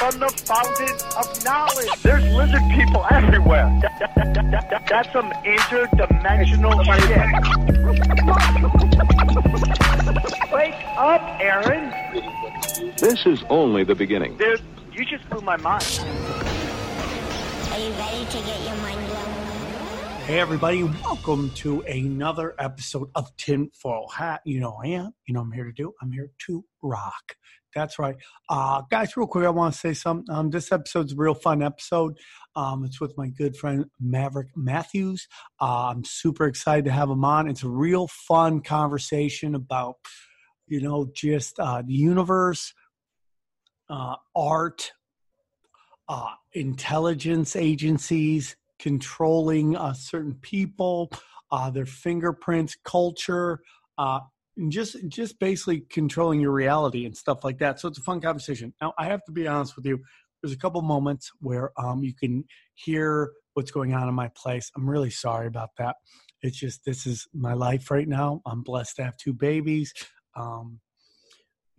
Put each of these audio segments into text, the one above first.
from the fountain of knowledge. There's lizard people everywhere. That- that- that- that- that- that's some interdimensional shit. Wake up, Aaron. This is only the beginning. Dude, you just blew my mind. Are you ready to get your mind blown? Hey everybody, welcome to another episode of Tinfoil Hat. You know I am. You know I'm here to do. I'm here to rock. That's right. Uh guys, real quick, I want to say something. Um this episode's a real fun episode. Um it's with my good friend Maverick Matthews. Uh, I'm super excited to have him on. It's a real fun conversation about you know just uh the universe, uh art, uh intelligence agencies, controlling uh, certain people, uh, their fingerprints, culture, uh, and just just basically controlling your reality and stuff like that. So it's a fun conversation. Now I have to be honest with you. There's a couple moments where um, you can hear what's going on in my place. I'm really sorry about that. It's just this is my life right now. I'm blessed to have two babies. Um,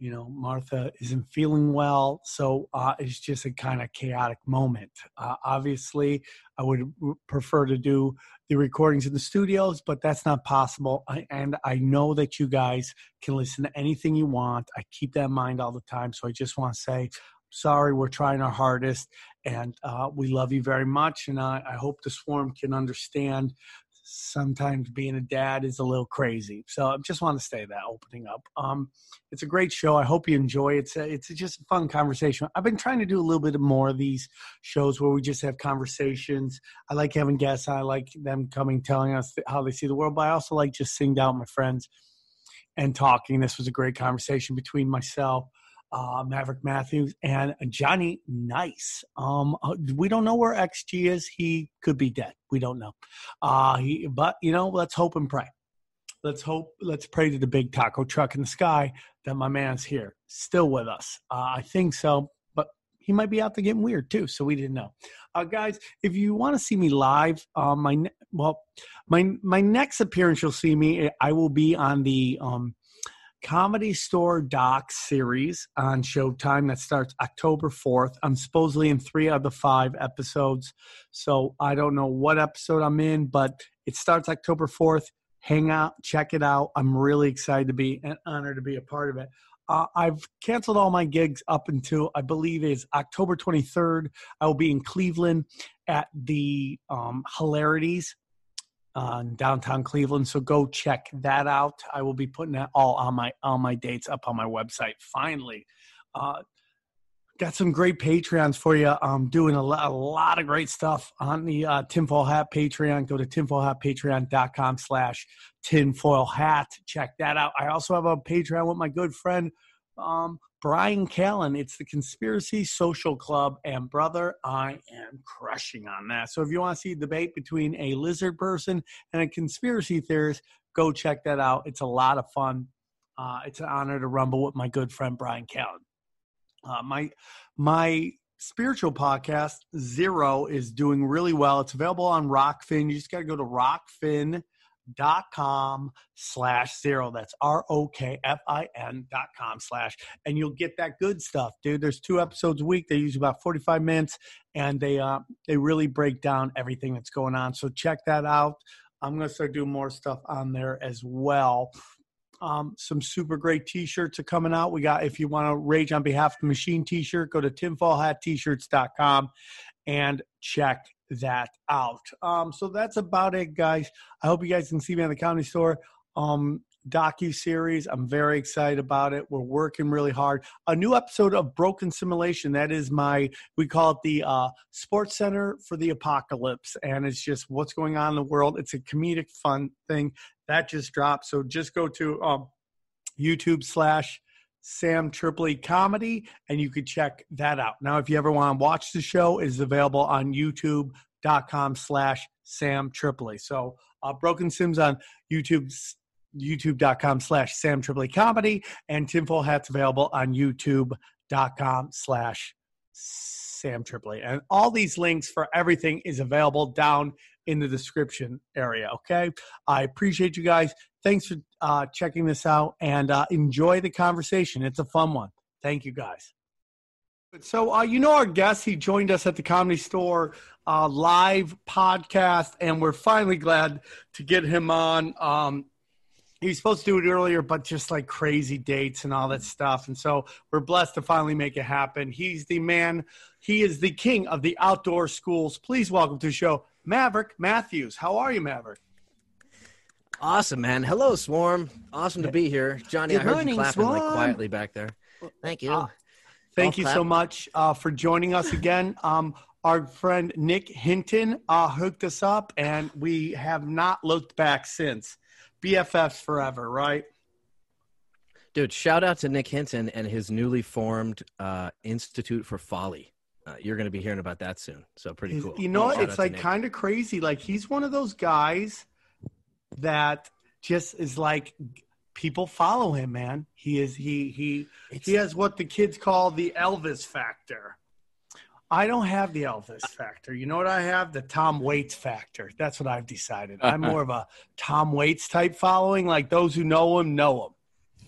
you know martha isn't feeling well so uh, it's just a kind of chaotic moment. Uh, obviously i would prefer to do the recordings in the studios but that's not possible I, and i know that you guys can listen to anything you want. I keep that in mind all the time so i just want to say sorry we're trying our hardest and uh, we love you very much and I, I hope the swarm can understand sometimes being a dad is a little crazy so i just want to say that opening up um, it's a great show. I hope you enjoy it. It's a, it's just a fun conversation. I've been trying to do a little bit more of these shows where we just have conversations. I like having guests. I like them coming, telling us how they see the world. But I also like just sitting down with my friends and talking. This was a great conversation between myself, uh, Maverick Matthews, and Johnny Nice. Um, uh, we don't know where XG is. He could be dead. We don't know. Uh, he, but you know, let's hope and pray let's hope let's pray to the big taco truck in the sky that my man's here still with us uh, i think so but he might be out there getting weird too so we didn't know uh, guys if you want to see me live uh, my ne- well my my next appearance you'll see me i will be on the um comedy store doc series on showtime that starts october 4th i'm supposedly in three of the five episodes so i don't know what episode i'm in but it starts october 4th hang out, check it out. I'm really excited to be and honored to be a part of it. Uh, I've canceled all my gigs up until I believe is October 23rd. I will be in Cleveland at the um, Hilarities in downtown Cleveland. So go check that out. I will be putting that all on my all my dates up on my website. Finally, uh, got some great Patreons for you. I'm doing a lot, a lot of great stuff on the uh, Tinfoil Hat Patreon. Go to tinfoilhatpatreon.com slash tinfoil hat. Check that out. I also have a Patreon with my good friend um, Bryan Callen. It's the Conspiracy Social Club. And brother, I am crushing on that. So if you want to see a debate between a lizard person and a conspiracy theorist, go check that out. It's a lot of fun. Uh, it's an honor to rumble with my good friend Bryan Callen. Uh, my my spiritual podcast Zero is doing really well. It's available on Rokfin. You just got to go to rokfin.com slash zero. That's R O K F I N dot com slash, and you'll get that good stuff, dude. There's two episodes a week. They use about 45 minutes, and they uh they really break down everything that's going on. So check that out. I'm gonna start doing more stuff on there as well. Um, some super great t-shirts are coming out. We got if you want to rage on behalf of the machine t-shirt, go to tinfoilhattshirts.com and check that out. Um, so that's about it, guys. I hope you guys can see me on the comedy store. Um, docu series. I'm very excited about it. We're working really hard. A new episode of Broken Simulation. That is my we call it the uh, Sports Center for the Apocalypse, and it's just what's going on in the world. It's a comedic, fun thing that just dropped. So just go to um, YouTube slash Sam Tripoli Comedy, and you could check that out. Now, if you ever want to watch the show, it is available on YouTube.com slash Sam Tripoli. So uh, Broken Sims on YouTube, youtube.com slash Sam Tripoli Comedy, and Tinfoil Hats available on youtube.com slash Sam Tripoli. And all these links for everything is available down in the description area. Okay. I appreciate you guys. Thanks for uh, checking this out and uh, enjoy the conversation. It's a fun one. Thank you guys. So, uh, you know, our guest, he joined us at the Comedy Store uh, live podcast, and we're finally glad to get him on. Um, he was supposed to do it earlier, but just like crazy dates and all that stuff. And so we're blessed to finally make it happen. He's the man, he is the king of the outdoor schools. Please welcome to the show, Maverick Matthews. How are you, Maverick? Awesome, man. Hello, Swarm. Awesome to be here. Johnny, Good I heard morning, you clapping like Swarm. quietly back there. Thank you. Uh, Thank Golf you clap. so much uh, for joining us again. Um, our friend Nick Hinton uh, hooked us up, and we have not looked back since. BFFs forever, right? Dude, shout out to Nick Hinton and his newly formed uh, Institute for Folly. Uh, you're going to be hearing about that soon. So pretty cool. You know, Shout it's like kind of crazy. Like he's one of those guys that just is like people follow him, man. He is he he he has what the kids call the Elvis factor. I don't have the Elvis factor. You know what I have? The Tom Waits factor. That's what I've decided. I'm more of a Tom Waits type following. Like those who know him know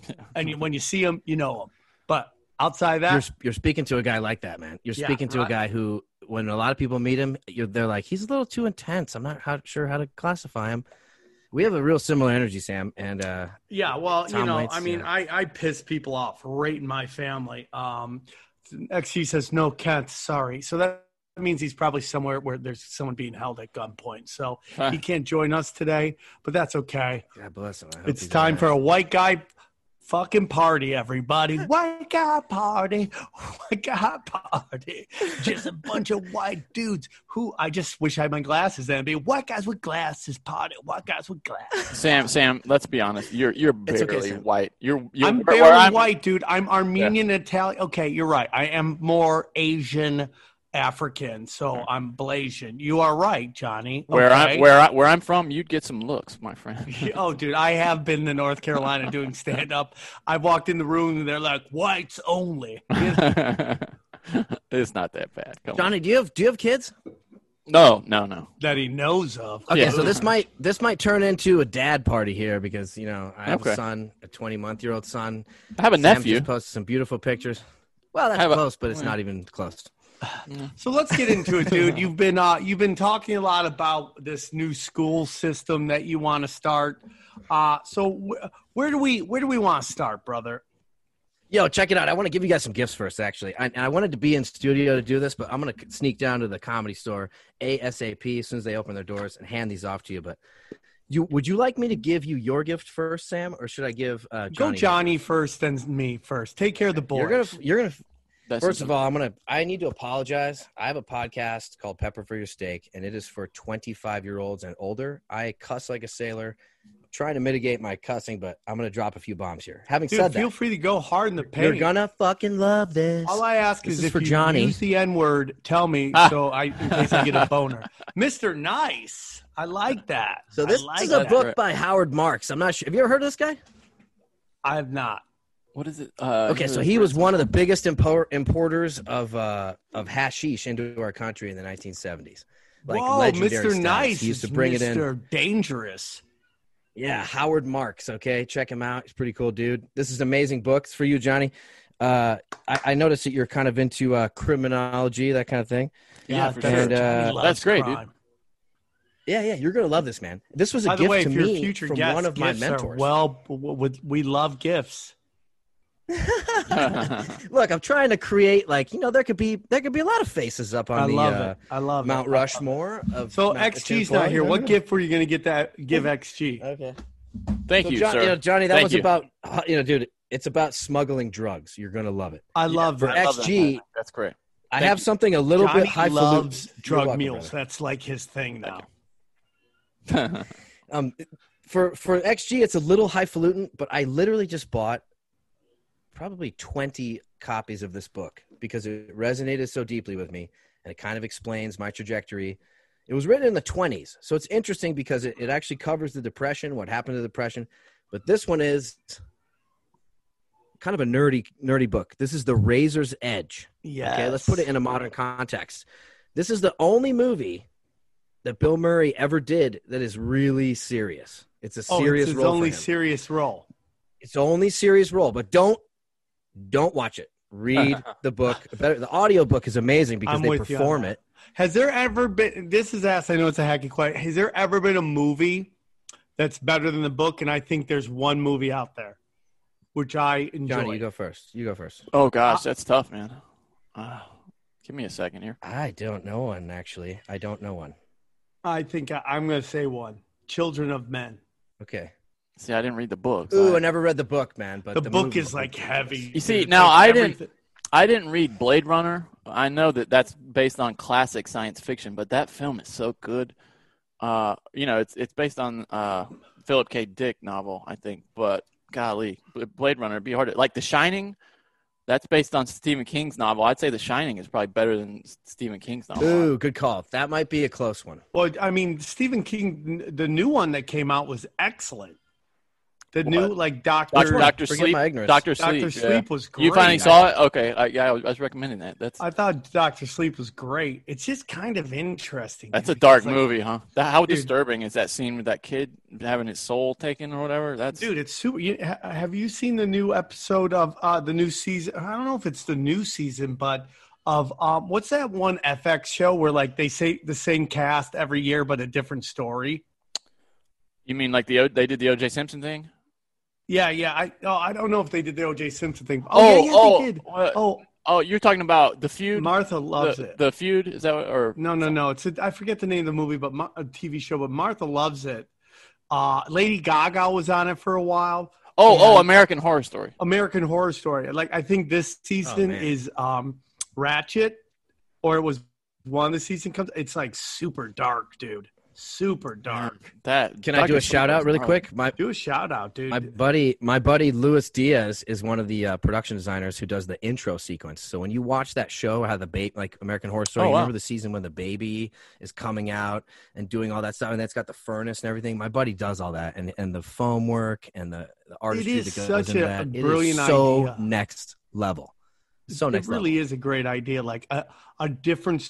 him, and when you see him, you know him. But outside that, you're, you're speaking to a guy like that, man. You're Yeah, speaking to right. a guy who, when a lot of people meet him, you're, they're like, he's a little too intense. I'm not how, sure how to classify him. We have a real similar energy, Sam. And uh, Yeah, well, you know, Waits, I mean, yeah. I, I piss people off right in my family. Um, XG says, no, Kent, sorry. So that means he's probably somewhere where there's someone being held at gunpoint. So he can't join us today, but that's okay. God bless him. I hope It's time all for a white guy fucking party, everybody. White guy party. White guy party. Just a bunch of white dudes who I just wish I had my glasses and be white guys with glasses party. White guys with glasses. Sam, Sam, let's be honest. You're you're It's okay, barely white. You're, you're I'm barely I'm- white, dude. I'm Armenian, Italian. Okay, you're right. I am more Asian, African, so I'm Blasian. You are right, Johnny. Where okay? I'm where I, where I'm from, you'd get some looks, my friend. Oh, dude, I have been to North Carolina doing stand up. I walked in the room and they're like, whites only. it's not that bad. Come on. Johnny, do you have do you have kids? No, no, no. that he knows of. Okay, Yeah. so this might this might turn into a dad party here because you know I have Okay. a son, a 20 month year old son. I have a Sam nephew. just posted some beautiful pictures. Well, that's have a- close, but it's not even close. So let's get into it, dude. You've been uh, you've been talking a lot about this new school system that you want to start. Uh, so wh- where do we where do we want to start, brother? Yo, check it out. I want to give you guys some gifts first, actually. I, and I wanted to be in studio to do this, but I'm going to sneak down to the comedy store ASAP as soon as they open their doors and hand these off to you. But you would you like me to give you your gift first, Sam, or should I give uh, Johnny? Go Johnny first, then me first. Take care of the boys. You're gonna you're gonna That's First of all, I'm gonna. I need to apologize. I have a podcast called Pepper for Your Steak, and it is for 25 year olds and older. I cuss like a sailor. I'm trying to mitigate my cussing, but I'm gonna drop a few bombs here. Having Dude, said that, feel free to go hard in the paint. you're gonna fucking love this. All I ask This is, is if for you Johnny. use the N word, tell me so I in case I get a boner. Mister Nice, I like that. so this, like this is a that. book by Howard Marks. I'm not sure. Have you ever heard of this guy? I have not. What is it? Uh, Okay, so he was one of the biggest impor- importers of uh, of hashish into our country in the 1970s. Like Whoa, legendary Mr. status. Nice. He used to is bring it in. Mr. Dangerous. Yeah, Howard Marks. Okay, check him out. He's a pretty cool dude. This is an amazing book It's for you, Johnny. Uh, I, I noticed that you're kind of into uh, criminology, that kind of thing. Yeah, for that's- sure. Uh, that's great, dude. Yeah, yeah, you're gonna love this, man. This was a By the gift way, to if you're a me future from guest, one of my gifts are mentors. well, w- w- we love gifts. Look, I'm trying to create like you know there could be there could be a lot of faces up on I the love uh, it. I love Mount it. Rushmore of So Mount XG's not here. What gift were you going to get that? Give XG. Okay. Thank So you, John, sir. you know, Johnny, that Thank was you. about uh, you know, dude. It's about smuggling drugs. You're gonna love it. I love For that. I love that. XG, That's great. I Thank have you. something a little Johnny bit highfalutin. loves drug welcome, mules. brother. That's like his thing now. Um, for for XG, it's a little highfalutin, but I literally just bought probably 20 copies of this book because it resonated so deeply with me, and it kind of explains my trajectory It was written in the 20s. So it's interesting because it, it actually covers the depression, what happened to the depression. But this one is kind of a nerdy nerdy book. This is The Razor's Edge. Yeah. Okay, let's put it in a modern context. This is the only movie that Bill Murray ever did that is really serious. It's a serious Oh, it's his role. only serious role. it's only serious role, but don't don't watch it. Read the book. Better the audio book is amazing because I'm they with you on perform it. Has there ever been? This is asked. I know it's a hacky question. Has there ever been a movie that's better than the book? And I think there's one movie out there, which I enjoy. Johnny, you go first. You go first. Oh gosh, that's tough, man. Uh, give me a second here. I don't know one actually. I don't know one. I think I, I'm going to say one. Children of Men. Okay. See, I didn't read the book. Ooh, I, I never read the book, man. But the, the, book movie is like heavy. You see, It's now like I didn't- I didn't read Blade Runner. I know that that's based on classic science fiction, but that film is so good. Uh, you know, it's it's based on uh Philip K. Dick novel, I think. But golly, Blade Runner would be hard. To, like The Shining, that's based on Stephen King's novel. I'd say The Shining is probably better than Stephen King's novel. Ooh, good call. That might be a close one. Well, I mean, Stephen King, the new one that came out was excellent. The new, like, Doctor Doctor, Doctor Sleep. my ignorance. Doctor Doctor Sleep. Sleep yeah. was great. You finally saw it? Okay, I, yeah, I was, I was recommending that. That's I thought Doctor Sleep was great. It's just kind of interesting. that's a because, dark like, movie, huh? That, how Dude. disturbing is that scene with that kid having his soul taken or whatever? That's Dude, it's super. You, have you seen the new episode of uh, the new season? I don't know if it's the new season, but of um, what's that one FX show where like they say the same cast every year but a different story? You mean like the they did the O.J. Simpson thing? Yeah, yeah. I oh, I don't know if they did the O.J. Simpson thing. Oh, Oh, yeah, yeah, oh, they did. what? Oh, Oh, you're talking about the feud. Martha loves the, it. The feud is that or No, no, no. It's a, I forget the name of the movie, but Mar- a TV show. But Martha loves it. Uh, Lady Gaga was on it for a while. oh oh American Horror Story. American Horror Story. Like I think this season man. is um, Ratched, or it was one of the season comes. It's like super dark, dude. Super dark. That Can I do a shout out really was quick? My Do a shout out, dude. my buddy, my buddy Luis Diaz is one of the uh, production designers who does the intro sequence. So when you watch that show, how the baby, like American Horror Story, Oh, you wow. remember the season when the baby is coming out and doing all that stuff, and that's got the furnace and everything. My buddy does all that, and and the foam work and the, the artistry is that goes such into a- that. a It is brilliant so idea. next level. So it next really level. is a great idea. Like a, a different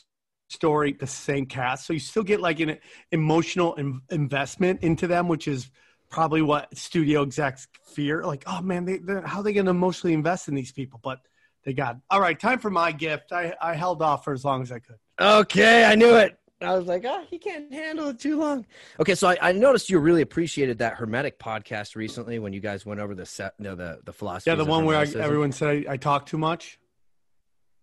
story, the same cast, so you still get like an emotional in, investment into them, which is probably what studio execs fear. Like, oh man, they, how are they going to emotionally invest in these people? But they got all right. Time for my gift. I, I held off for as long as I could. Okay, I knew it. I was like, oh, he can't handle it too long. Okay, so I, I noticed you really appreciated that Hermetic podcast recently when you guys went over the set, no, the the philosophy. Yeah, the one where I, everyone said I, I talk too much.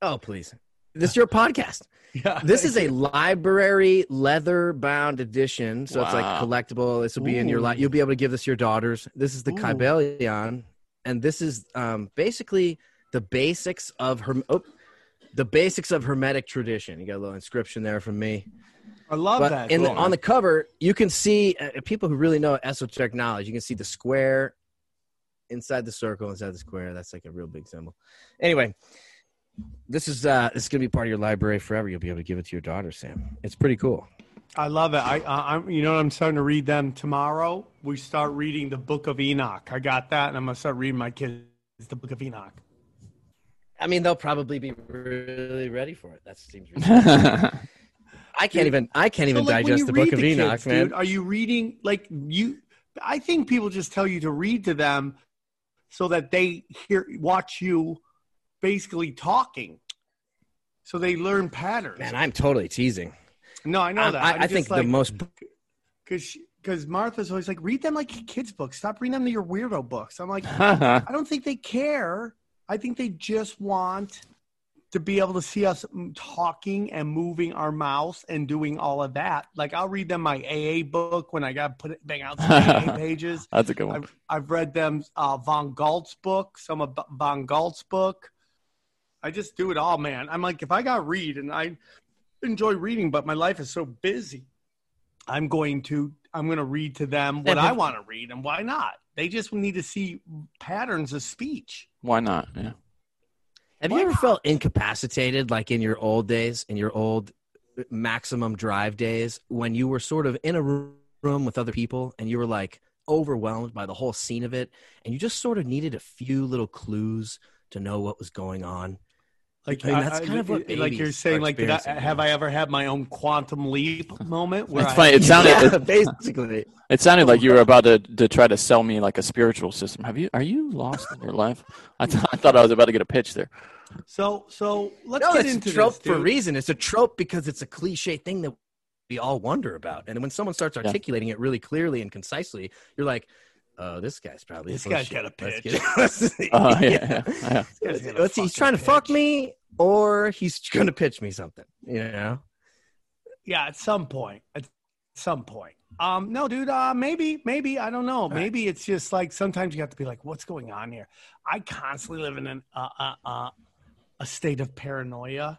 Oh, please. This is your podcast. Yeah, This is a library leather bound edition, so it's like collectible. This will be in your Ooh. life. You'll be able to give this to your daughters. This is the Ooh. And this is um, basically the basics of her. Oh, the basics of Hermetic tradition. You got a little inscription there from me. I love But that. the, Cool. on the cover, you can see uh, people who really know esoteric knowledge. You can see the square inside the circle, inside the square. That's like a real big symbol. Anyway, this is uh, this is gonna be part of your library forever. You'll be able to give it to your daughter, Sam. It's pretty cool. I love it. I, I, I'm, you know, what I'm starting to read them tomorrow. We start reading the Book of Enoch. I got that, and I'm gonna start reading my kids the Book of Enoch. I mean, they'll probably be really ready for it. That seems. Ridiculous. I can't even. I can't even So, like, when digest you the Book read of to Enoch, kids, man. Dude, are you reading like you? I think people just tell you to read to them so that they hear, watch you, basically talking, so they learn patterns. Man, I'm totally teasing. no, I know I'm- that. I, I'm I think like, the most. because because Martha's always like read them like kids' books. Stop reading them to your weirdo books. I'm like, I don't think they care. I think they just want to be able to see us talking and moving our mouths and doing all of that. Like I'll read them my AA book when I got to put it bang out some AA pages. That's a good one. I've, I've read them uh, Von Galt's book, some of Von Galt's book. I just do it all, man. I'm like, if I got read and I enjoy reading, but my life is so busy, I'm going to I'm going to read to them what And I want to read, and why not? They just need to see patterns of speech. Why not? Yeah. Have Why you ever not? felt incapacitated, like in your old days, in your old uh, maximum drive days when you were sort of in a room with other people and you were like overwhelmed by the whole scene of it and you just sort of needed a few little clues to know what was going on? Like I mean, that's kind of what like you're saying. Like, did I, have. I ever had my own quantum leap moment? Where It's I, funny. It sounded Yeah, it, basically. it sounded like you were about to, to try to sell me like a spiritual system. Have you? Are you lost in your life? I, th- I thought I was about to get a pitch there. So, so let's No, get it's into a trope this, for a reason. It's a trope because it's a cliche thing that we all wonder about. And when someone starts Yeah. articulating it really clearly and concisely, you're like, "Oh, this guy's probably This full of guy's got a Let's pitch." get- Uh, yeah, yeah, yeah. guy's got a Let's see, he's trying to fuck me, or he's going to pitch me something. You know? Yeah, at some point. At some point. Um, no, dude. Uh, maybe, maybe I don't know. Maybe it's just like sometimes you have to be like, "What's going on here?" I constantly live in an, uh, uh, uh, a state of paranoia.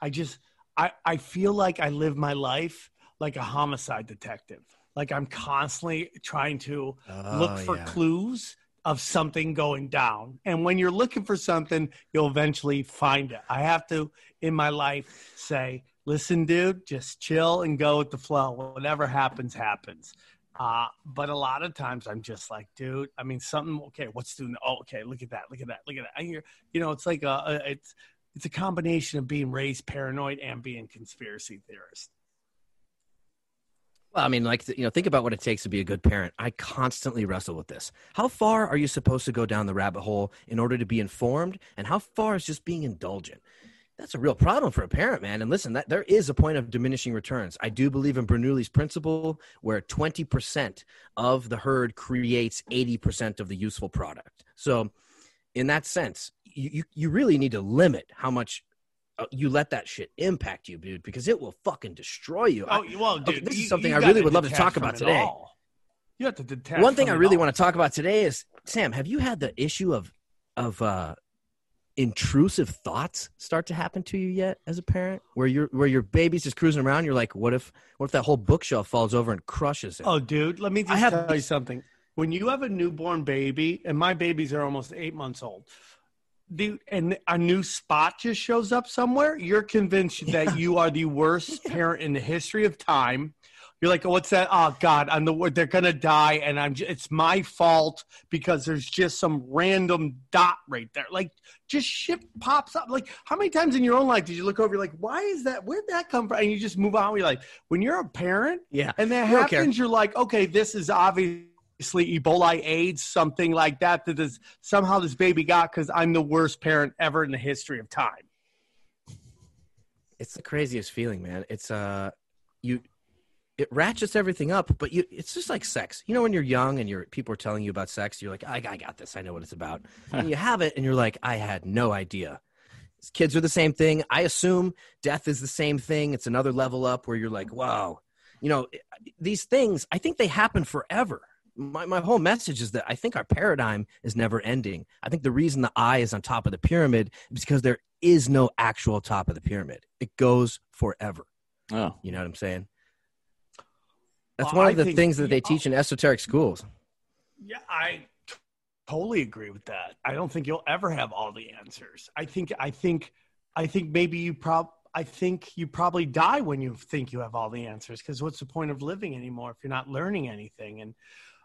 I just, I, I feel like I live my life like a homicide detective. Like I'm constantly trying to look Oh, for yeah. clues of something going down. And when you're looking for something, you'll eventually find it. I have to, in my life, say, listen, dude, just chill and go with the flow. Whatever happens, happens. Uh, but a lot of times I'm just like, dude, I mean, something, okay, what's doing? Oh, okay, look at that, look at that, look at that. I hear, you know, it's like a, a it's, it's a combination of being raised paranoid and being conspiracy theorist. Well, I mean, like, you know, think about what it takes to be a good parent. I constantly wrestle with this. How far are you supposed to go down the rabbit hole in order to be informed? And how far is just being indulgent? That's a real problem for a parent, man. And listen, that there is a point of diminishing returns. I do believe in Bernoulli's principle, where 20% of the herd creates 80% of the useful product. So, in that sense, you, you, you really need to limit how much you let that shit impact you, dude, because it will fucking destroy you. Oh, well, okay, dude, this is something I really would love to talk about today. all. You have to detach. One thing I really all. want to talk about today is Sam. Have you had the issue of of uh, intrusive thoughts start to happen to you yet as a parent, where your where your baby's just cruising around? You're like, what if what if that whole bookshelf falls over and crushes it? Oh, dude, let me just I have tell you something. When you have a newborn baby, and my babies are almost eight months old, dude, and a new spot just shows up somewhere, you're convinced that you are the worst parent in the history of time. You're like, oh, what's that? Oh God, I'm the word. They're gonna die, and I'm. j- It's my fault because there's just some random dot right there. Like, just shit pops up. Like, how many times in your own life did you look over? You're like, why is that? Where'd that come from? And you just move on. You're like, when you're a parent, yeah, and that You happens, you're like, okay, this is obviously Ebola, AIDS, something like that. That is somehow this baby got because I'm the worst parent ever in the history of time. it's the craziest feeling, man. It's uh, you. It ratchets everything up, but you, it's just like sex. You know, when you're young and you're people are telling you about sex, you're like, I, I got this. I know what it's about. and you have it, and you're like, I had no idea. Kids are the same thing. I assume death is the same thing. It's another level up where you're like, wow, you know, these things. I think they happen forever. My my whole message is that I think our paradigm is never ending. I think the reason the eye is on top of the pyramid is because there is no actual top of the pyramid. It goes forever. Oh, You know what I'm saying? That's one of the think- things that they teach in esoteric schools. Yeah, I t- totally agree with that. I don't think you'll ever have all the answers. I think, I think, I think maybe you prob. I think you probably die when you think you have all the answers because what's the point of living anymore if you're not learning anything? And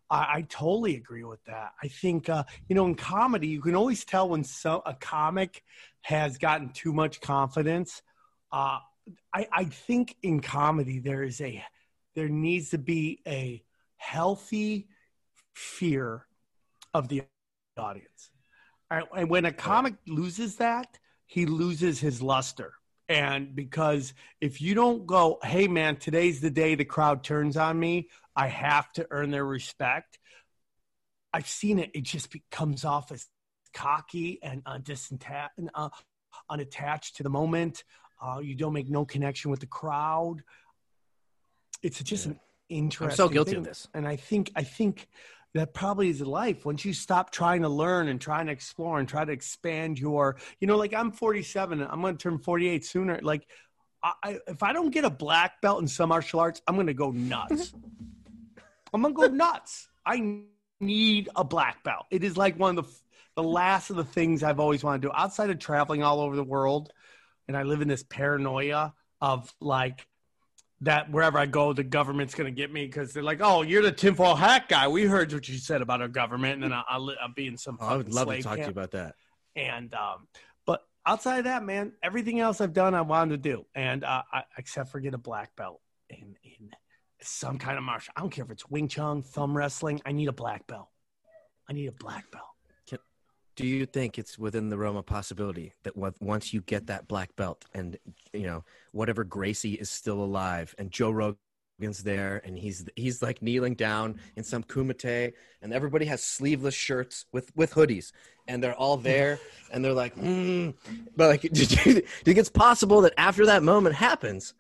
I, I totally agree with that. I think uh, you know in comedy you can always tell when so, a comic has gotten too much confidence. Uh, I, I think in comedy there is a there needs to be a healthy fear of the audience. And- And when a comic loses that, he loses his luster. And because if you don't go, hey man, today's the day the crowd turns on me, I have to earn their respect. I've seen it. It just comes off as cocky and uh, disenta- uh, unattached to the moment. Uh, you don't make no connection with the crowd. It's just an interesting. I'm So guilty thing. of this. and I think I think that probably is life. Once you stop trying to learn and trying to explore and try to expand your, you know, like I'm 47, I'm going to turn 48 sooner. Like, I, if I don't get a black belt in some martial arts, I'm going to go nuts. I'm going to go nuts. I need a black belt. It is like one of the the last of the things I've always wanted to do outside of traveling all over the world. And I live in this paranoia of like that wherever I go, the government's going to get me because they're like, "Oh, you're the tinfoil hat guy. We heard what you said about our government," and then I'll, I'll, I'll be in some. Oh, I would love to talk to you about that. And um, but outside of that, man, everything else I've done, I wanted to do, and uh, I, except for get a black belt in in some kind of martial. I don't care if it's Wing Chun, thumb wrestling. I need a black belt. I need a black belt. Do you think it's within the realm of possibility that once you get that black belt and you know whatever Gracie is still alive and Joe Rogan's there and he's he's like kneeling down in some kumite and everybody has sleeveless shirts with with hoodies and they're all there and they're like mm. but like do you, do you think it's possible that after that moment happens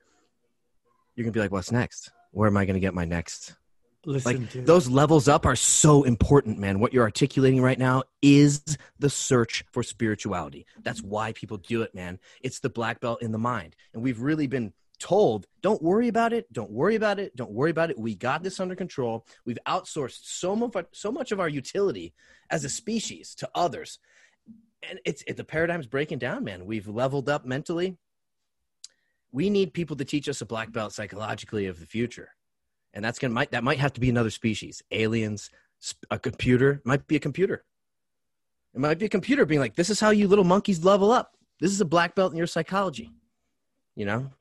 you're gonna be like what's next where am I gonna get my next Listen, like dude. those levels up are so important man. What you're articulating right now is the search for spirituality. That's why people do it man. It's the black belt in the mind. And we've really been told don't worry about it don't worry about it don't worry about it. We got this under control. We've outsourced so much so much of our utility as a species to others. And it's it, the paradigm's breaking down man. We've leveled up mentally. We need people to teach us a black belt psychologically of the future and that's gonna might that might have to be another species aliens a computer might be a computer it might be a computer being like this is how you little monkeys level up this is a black belt in your psychology you know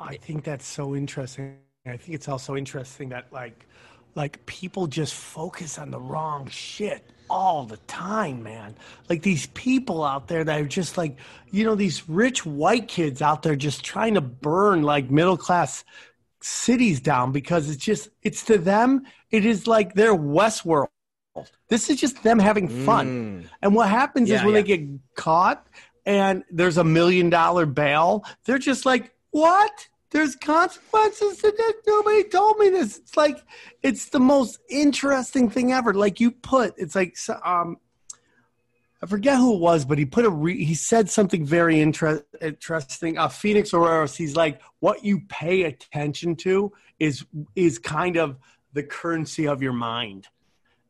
I think that's so interesting. I think it's also interesting that like like people just focus on the wrong shit all the time, man. Like these people out there that are just like, you know, these rich white kids out there just trying to burn like middle class cities down because it's just it's to them it is like their Westworld. This is just them having fun. Mm. And what happens is when yeah. they get caught and there's a million dollar bail, they're just like, what? There's consequences to this. Nobody told me this. It's like, it's the most interesting thing ever. Like you put, it's like, um, I forget who it was, but he put a re- he said something very inter- interesting. Uh, Phoenix Auroras, he's like, what you pay attention to is is kind of the currency of your mind,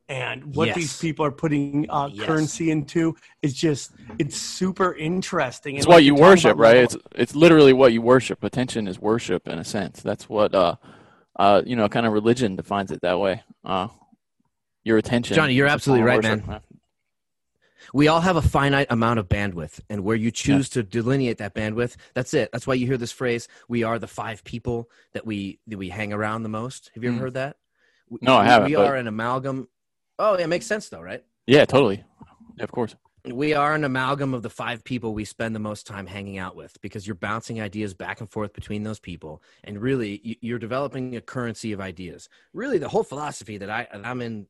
and what Yes. these people are putting uh, Yes. currency into is just it's super interesting. It's And what like you worship, right? It's it's literally what you worship. Attention is worship in a sense. That's what uh uh you know kind of religion defines it that way. Uh your attention. Johnny, you're absolutely right, worship. man. We all have a finite amount of bandwidth and where you choose to delineate that bandwidth that's it that's why you hear this phrase we are the five people that we that we hang around the most have you ever Mm. heard that We- No, I haven't, we but- are an amalgam oh yeah it makes sense though right Yeah, totally. Yeah, of course. we are an amalgam of the five people we spend the most time hanging out with because you're bouncing ideas back and forth between those people and really you- you're developing a currency of ideas really the whole philosophy that I, that i'm in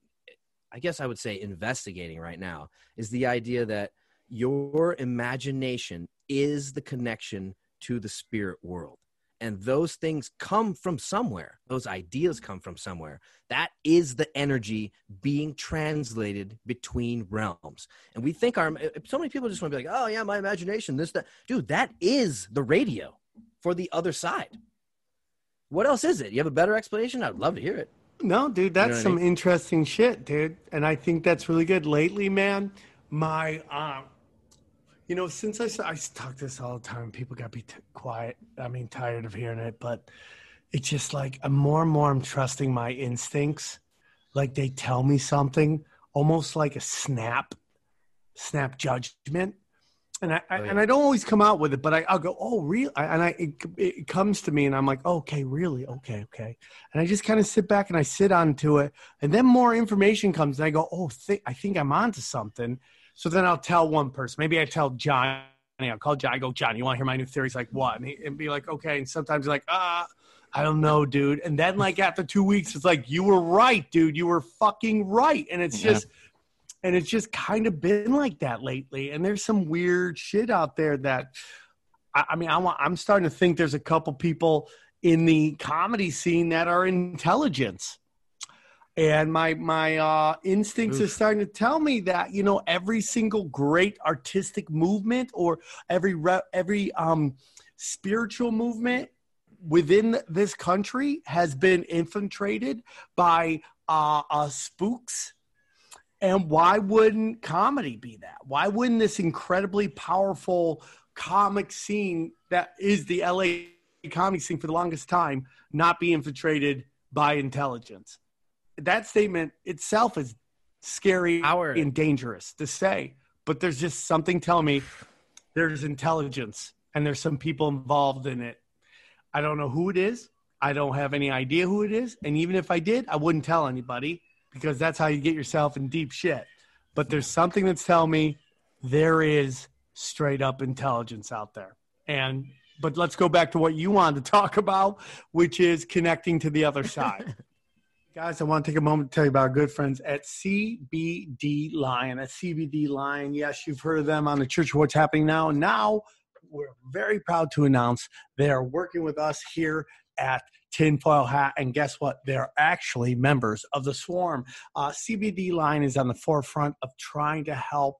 i guess i would say investigating right now is the idea that your imagination is the connection to the spirit world. And those things come from somewhere. Those ideas come from somewhere. That is the energy being translated between realms. And we think our so many people just want to be like oh yeah my imagination this that. Dude that is the radio for the other side. What else is it? You have a better explanation? I'd love to hear it No, dude, that's what I some mean? interesting shit, dude. And I think that's really good. Lately, man, my, um, you know, since I, I talk this all the time, people got to be t- quiet. I mean, tired of hearing it, but it's just like I'm more and more I'm trusting my instincts. Like they tell me something, almost like a snap, snap judgment. And I, I Oh, yeah. and I don't always come out with it, but I, I'll go, oh, real, and I it, it comes to me, and I'm like, okay, really, okay, okay, and I just kind of sit back and I sit onto it, and then more information comes, and I go, oh, th- I think I'm onto something. So then I'll tell one person, maybe I tell John, I'll call John, I go, John, you want to hear my new theory? He's like, what? And, he, and be like, okay, and sometimes like, ah. I don't know, dude. And then, like after two weeks, it's like you were right, dude. You were fucking right. And it's Yeah. just, and it's just kind of been like that lately. And there's some weird shit out there that, I, I mean, I want, I'm starting to think there's a couple people in the comedy scene that are intelligence. And my my uh, instincts are starting to tell me that you know every single great artistic movement or every re- every um, spiritual movement within this country has been infiltrated by uh, uh, spooks. And why wouldn't comedy be that? Why wouldn't this incredibly powerful comic scene that is the LA comedy scene for the longest time not be infiltrated by intelligence. That statement itself is scary Howard. and dangerous to say, but there's just something telling me there's intelligence and there's some people involved in it. I don't know who it is. I don't have any idea who it is. And even if I did, I wouldn't tell anybody because that's how you get yourself in deep shit. But there's something that's telling me there is straight up intelligence out there. And but let's go back to what you wanted to talk about, which is connecting to the other side. Guys, I want to take a moment to tell you about our good friends at CBD Lion. At CBD Lion, yes, you've heard of them on the Church of What's Happening Now. Now, we're very proud to announce they are working with us here at Tinfoil Hat. And guess what? They're actually members of the Swarm. Uh, CBD Lion is on the forefront of trying to help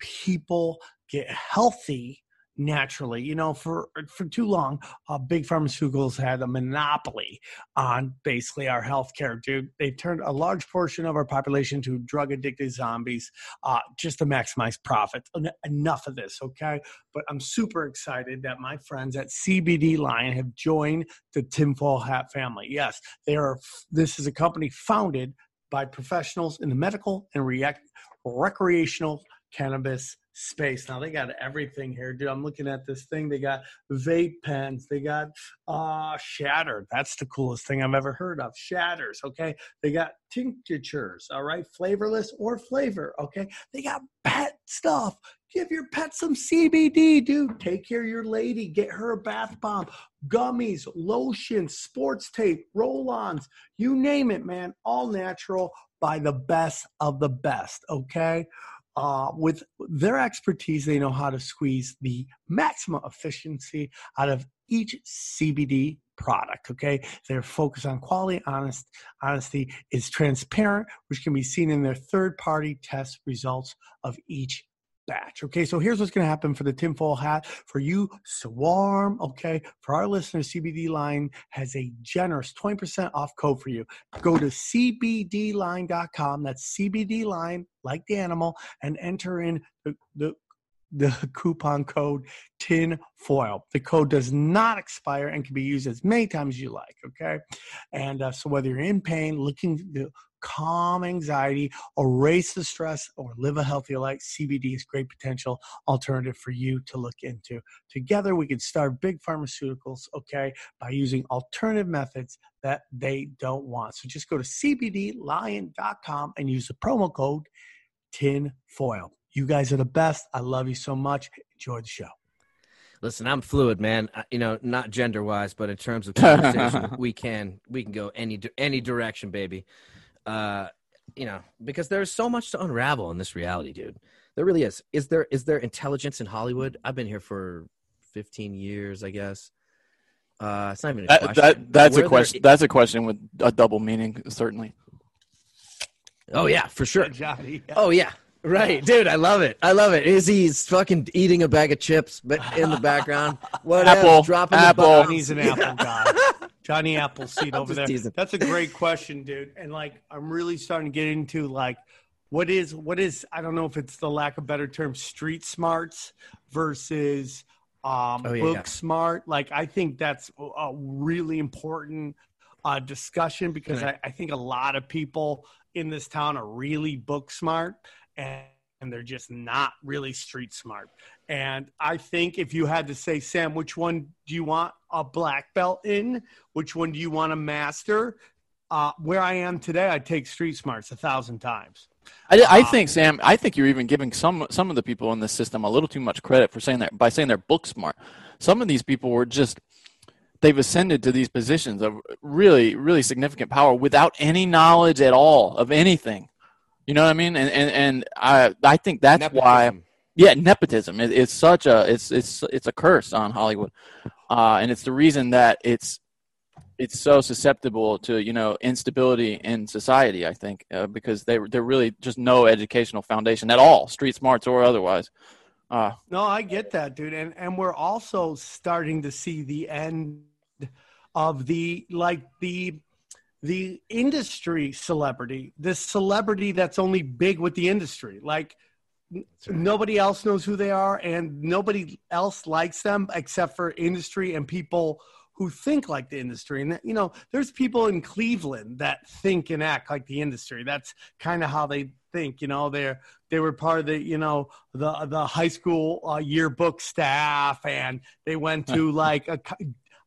people get healthy naturally. You know, for for too long, uh, big pharmaceuticals had a monopoly on basically our healthcare. Dude, they've turned a large portion of our population to drug addicted zombies uh, just to maximize profit. En- enough of this, okay? But I'm super excited that my friends at CBD Lion have joined the Tinfoil Hat family. Yes, they are. This is a company founded by professionals in the medical and react, recreational cannabis space. Now they got everything here, dude. I'm looking at this thing. They got vape pens. They got uh shatter. That's the coolest thing I've ever heard of. Shatters. Okay. They got tinctures. All right. Flavorless or flavor. Okay. They got pet stuff. Give your pet some CBD, dude. Take care of your lady. Get her a bath bomb, gummies, lotion, sports tape, roll ons, you name it, man. All natural by the best of the best. Okay uh, with their expertise, they know how to squeeze the maximum efficiency out of each CBD product. Okay, their focus on quality, honest, honesty is transparent, which can be seen in their third-party test results of each batch. Okay, so here's what's going to happen for the tinfoil hat for you, Swarm. Okay, for our listeners, CBD Lion has a generous 20% off code for you. Go to cbdlion.com. That's CBD Lion, like the animal, and enter in the, the the coupon code tin foil the code does not expire and can be used as many times as you like okay and uh, so whether you're in pain looking calm anxiety erase the stress or live a healthier life cbd is great potential alternative for you to look into together we can starve big pharmaceuticals okay by using alternative methods that they don't want so just go to cbdlion.com and use the promo code tin foil you guys are the best. I love you so much. Enjoy the show. Listen, I'm fluid, man. I- You know, not gender wise, but in terms of conversation, we can we can go any any direction, baby. Uh, you know, because there's so much to unravel in this reality, dude. There really is. Is there is there intelligence in Hollywood? I've been here for 15 years, I guess. Uh, it's not even a That, question. that that's Were a there- question. That's a question with a double meaning, certainly. Oh yeah, for sure. Johnny. Oh yeah, right, dude. I love it. I love it. Is he's fucking eating a bag of chips, but in the background, whatever, Apple, dropping apple. the. Johnny's an apple guy. Johnny Appleseed I'm over there. teasing. That's a great question, dude. And like, I'm really starting to get into like, what is what is I don't know if it's the lack of better term, street smarts versus um, Oh, yeah, book yeah. smart. Like, I think that's a- a really important uh, discussion because Right. I, I think a lot of people in this town are really book smart and, and they're just not really street smart. And I think if you had to say, Sam, which one do you want a black belt in? Which one do you want to master? Uh, where I am today, I'd take street smarts a thousand times. I, I Uh, think Sam. I think you're even giving some some of the people in the system a little too much credit for saying that by saying they're book smart. Some of these people were just they've ascended to these positions of really really significant power without any knowledge at all of anything. You know what I mean? And and, and I I think that's why yeah nepotism it, it's such a it's it's it's a curse on hollywood uh, and it's the reason that it's it's so susceptible to you know instability in society i think uh, because they they're really just no educational foundation at all street smarts or otherwise uh, No, I get that, dude. And and we're also starting to see the end of the like the the industry celebrity, this celebrity that's only big with the industry. Like n- nobody else knows who they are and nobody else likes them except for industry and people who think like the industry. And, that, you know, there's people in Cleveland that think and act like the industry. That's kind of how they think, you know, they're, they were part of the, you know, the, the high school uh, yearbook staff and they went to like a,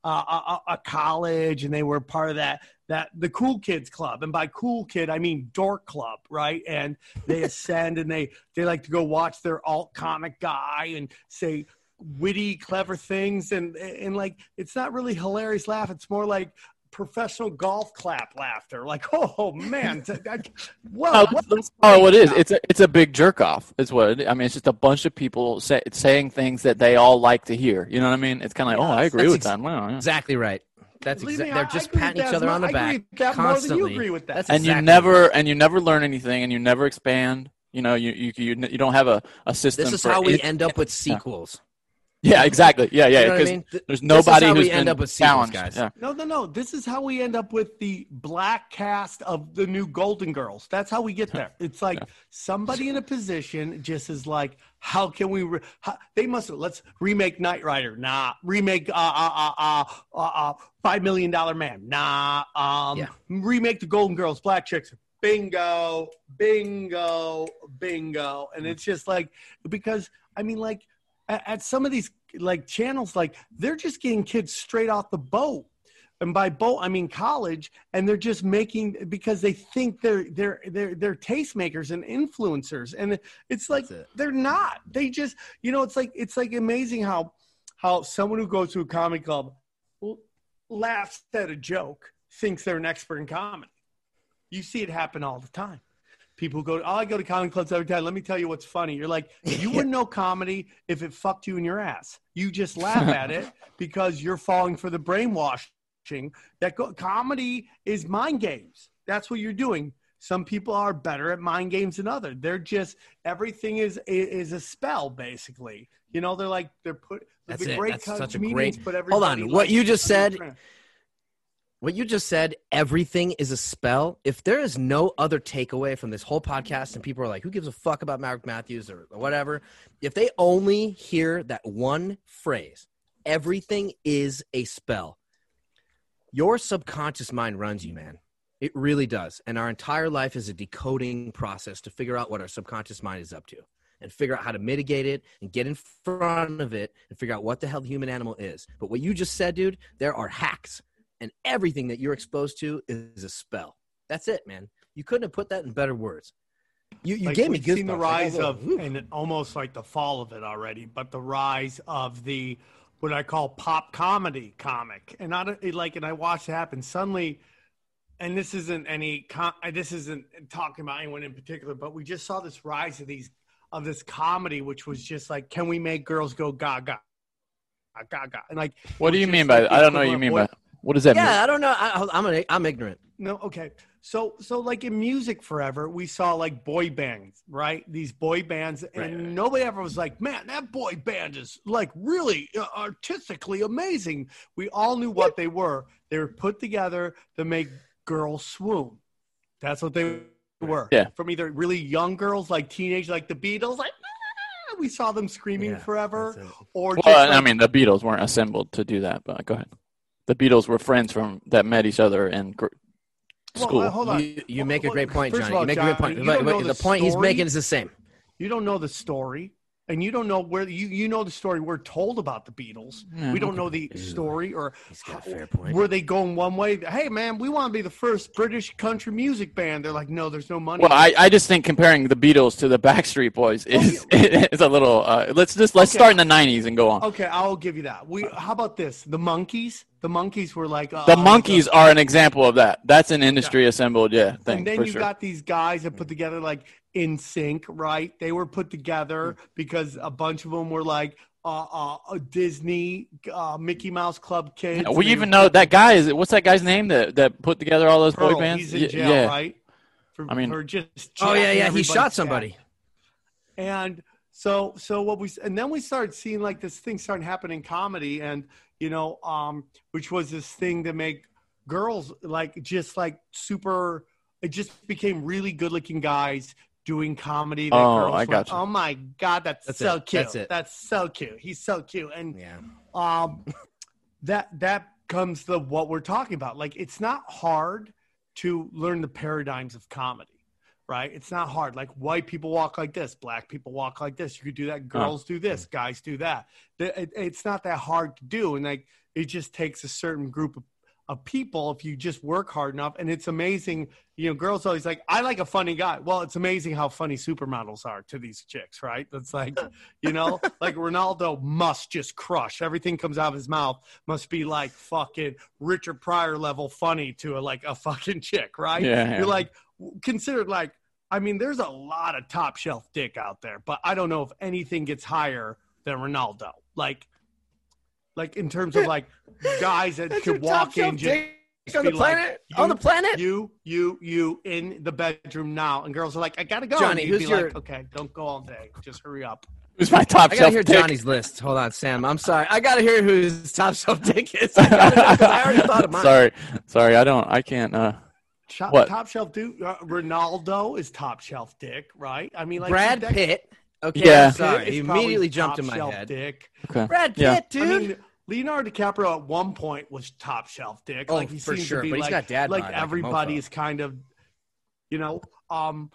uh, a, a college and they were part of that that the cool kids club and by cool kid i mean dork club right and they ascend and they they like to go watch their alt comic guy and say witty clever things and and like it's not really hilarious laugh it's more like professional golf clap laughter like oh man well No, what- that's, that's all it is. It's a it's a big jerk off. Is what it, I mean. It's just a bunch of people say, saying things that they all like to hear. You know what I mean? It's kind of like, oh, I agree with ex- that. Wow, yeah. Exactly right. That's Believe exa- me, they're I just agree patting each other on the I back with that more than you constantly. agree with that. That's and you never right. and you never learn anything, and you never expand. You know, you you you, you don't have a, a system. This is for how we it- end up with sequels. Yeah, exactly. Yeah, yeah. You know I Because mean? Th- there's this is nobody how who's we end up with sequels, challenged. guys. Yeah. No, no, no. This is how we end up with the black cast of the new Golden Girls. That's how we get there. It's like somebody in a position just is like, how can we? Re- how, they must. Let's remake Knight Rider. Nah. Remake uh uh uh uh, uh, uh Five Million Dollar Man. Nah. Um. Yeah. Remake the Golden Girls. Black chicks. Bingo. Bingo. Bingo. And it's just like because I mean like at, at some of these like channels like they're just getting kids straight off the boat and by boat i mean college and they're just making because they think they're they're they're they're tastemakers and influencers. And it's like it. they're not. They just you know it's like it's like amazing how how someone who goes to a comedy club laughs at a joke thinks they're an expert in comedy. You see it happen all the time. People go oh i go to comedy clubs every time. Let me tell you what's funny. You're like you wouldn't know comedy if it fucked you in your ass. You just laugh at it because you're falling for the brainwashing that go- comedy is mind games. That's what you're doing. Some people are better at mind games than others they're just everything is is a spell basically. You know they're like they're put That's the it. great That's such a great- Hold on. What you just said- What you just said, everything is a spell. If there is no other takeaway from this whole podcast, and people are like, who gives a fuck about Mark Matthews or whatever, if they only hear that one phrase, everything is a spell, your subconscious mind runs you, man. It really does. And our entire life is a decoding process to figure out what our subconscious mind is up to and figure out how to mitigate it and get in front of it and figure out what the hell the human animal is. But what you just said, dude, there are hacks and everything that you're exposed to is a spell. That's it, man. You couldn't have put that in better words. You, you like gave me we've seen the goosebumps. Like, rise oh, of and almost like the fall of it already but the rise of the what i call pop comedy comic and i don't it, like and i watched it happen suddenly and this isn't any com- uh, this isn't talking about anyone in particular but we just saw this rise of these of this comedy which was just like can we make girls go gaga gaga and like What do you mean by? like I don't know what you mean of by. What does that mean? yeah, I don't know. I, I'm an, I'm ignorant. No, okay. So so like in music forever, we saw like boy bands, right? These boy bands, and Right, right. nobody ever was like, man, that boy band is like really uh, artistically amazing. We all knew what they were. They were put together to make girls swoon. That's what they were. Yeah. From either really young girls, like teenage, like the Beatles, like "Ah," we saw them screaming Yeah, forever, that's it. or just Well, I mean, the Beatles weren't assembled to do that, but go ahead. The Beatles were friends from that met each other in gr- Well, school. uh, hold on. You, you make a great point, point, of Johnny. all, you make a great Johnny, point. you But- but the the point he's making is the same. You don't know the story, and you don't know where you you know the story we're told about the Beatles. Yeah, we don't know the story or He's got a fair point. were they going one way? Hey man, we want to be the first British country music band. They're like, no, there's no money. Well, I, I just think comparing the Beatles to the Backstreet Boys is is a little. Uh, let's just let's Okay. start in the '90s and go on. okay, I'll give you that. We how about this? The Monkees. The Monkees were like uh, The Monkees are an example of that. That's an industry assembled, yeah, thing and then you sure. got these guys that put together like NSYNC, right? They were put together because a bunch of them were like uh, uh, uh, Disney, uh, Mickey Mouse Club kids. we even know that guy is. What's that guy's name that that put together all those Pearl, boy bands? He's in jail, yeah, right? For, I mean- for just Oh yeah, yeah. He shot cat. somebody. And so, so what we and then we started seeing like this thing starting happening in comedy, and you know, um, which was this thing to make girls like just like super. It just became really good-looking guys doing comedy. That Oh, girls I went, gotcha. Oh my god, that's, That's so it. cute. That's it. That's so cute. He's so cute, and Yeah. um, that that comes the what we're talking about. Like it's not hard to learn the paradigms of comedy, right? It's not hard. Like white people walk like this, black people walk like this. You could do that. Girls do this, guys do that. The- it- It's not that hard to do, and like it just takes a certain group of, of people if you just work hard enough. And it's amazing. You know, girls always like, I like a funny guy. Well, it's amazing how funny supermodels are to these chicks, right? That's like, you know, like Ronaldo must just crush. Everything comes out of his mouth must be like fucking Richard Pryor level funny to a like a fucking chick, right? Yeah, yeah. You're like considered like I mean, there's a lot of top shelf dick out there, but I don't know if anything gets higher than Ronaldo. Like like in terms of like guys that That's your could walk in just on the be like, planet. you- on the planet. you, you, you in the bedroom now, and girls are like, "I gotta go." Johnny, And who's be like, okay, don't go all day. Just hurry up. Who's my top I gotta shelf hear pick? Johnny's list. Hold on, Sam. I'm sorry. I gotta hear who his top shelf dick is. I, gotta know, 'cause I already thought of mine. sorry, sorry. I don't. I can't. Uh, Top, What? top shelf dude. Uh, Ronaldo is top shelf dick, right? I mean, like Brad that- Pitt. Okay, Yeah. I'm sorry. Pitt He immediately jumped top in my shelf head. Dick. okay. Brad Pitt, Yeah. dude. I mean, Leonardo DiCaprio at one point was top shelf dick. Oh, like he for seems sure, to be but he's like, got dad like bod like a everybody mofo. is kind of, you know, um,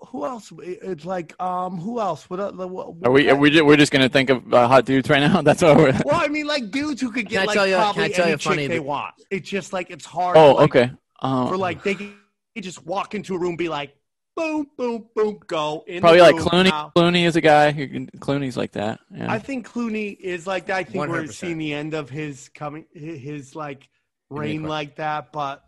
who else? It's like, um, who else? What? What? what Are we? Are we? ju- We're just gonna think of uh, hot dudes right now. That's what we're. Well, I mean, like dudes who could Can get like tell you- probably tell any you chick funny they want. It's just like it's hard. Oh, like, okay. Um, For like they can just walk into a room, be like, boom, boom, boom, go. In probably like Clooney. now. Clooney is a guy who can. Clooney's like that. Yeah. I think Clooney is like that. I think we're seeing the end of his coming, his, his like reign like that. But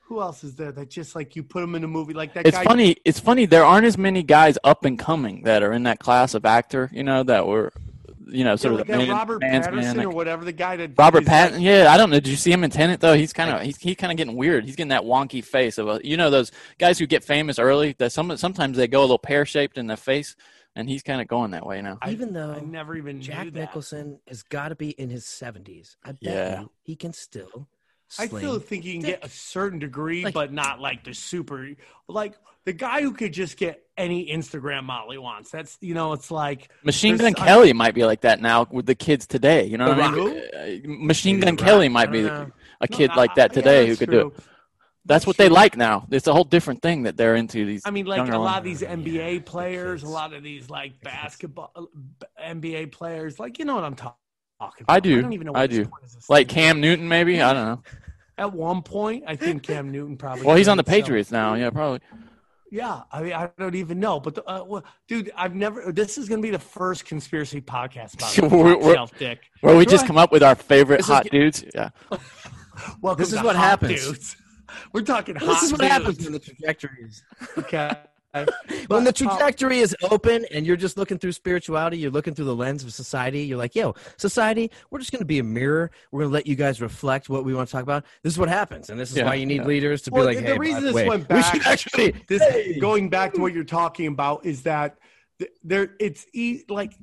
who else is there that just like you put him in a movie like that? it's guy, funny. It's funny. There aren't as many guys up and coming that are in that class of actor. You know that were, you know, sort like of the that man, Robert man's Patterson man. or whatever the guy that Robert is like- Pattinson. yeah, I don't know. Did you see him in Tenet though? He's kind of he's he's kind of getting weird. He's getting that wonky face of a you know those guys who get famous early. That some sometimes they go a little pear shaped in the face, and he's kind of going that way now. I- Even though I never even knew Jack that. Nicholson has got to be in his 70s. I bet Yeah. you he can still. I still think you can get a certain degree, Like- but not like the super. Like the guy who could just get any Instagram model he wants. That's you know, it's like Machine Gun Kelly might be like that now with the kids today. You know what I mean? Uh, Machine Gun Kelly might be a kid like that today who could do it. That's what they like now. It's a whole different thing that they're into. These I mean, like a lot of these NBA players, a lot of these like basketball uh, NBA players, like you know what I'm talking about. I do. don't even know I what his do. point is this like. Cam Newton, maybe I don't know. At one point, I think Cam Newton probably. Well, he's on the Patriots now. Yeah, probably. Yeah, I mean, I don't even know, but the, uh, well, dude, I've never. This is going to be the first conspiracy podcast about We're- we're- dick. Where we just come up with our favorite This hot g- dudes. Yeah. Welcome This is what happens. dudes. We're talking hot This is what dudes. happens when the trajectory is Okay. when the But, uh, trajectory is open and you're just looking through spirituality, you're looking through the lens of society. You're like, yo, society, we're just going to be a mirror. We're going to let you guys reflect what we want to talk about. This is what happens, and this is Yeah, why you need yeah. leaders to Well, be like, the hey, by reason the this way, went we should actually this hey. going back to what you're talking about is that there it's e- like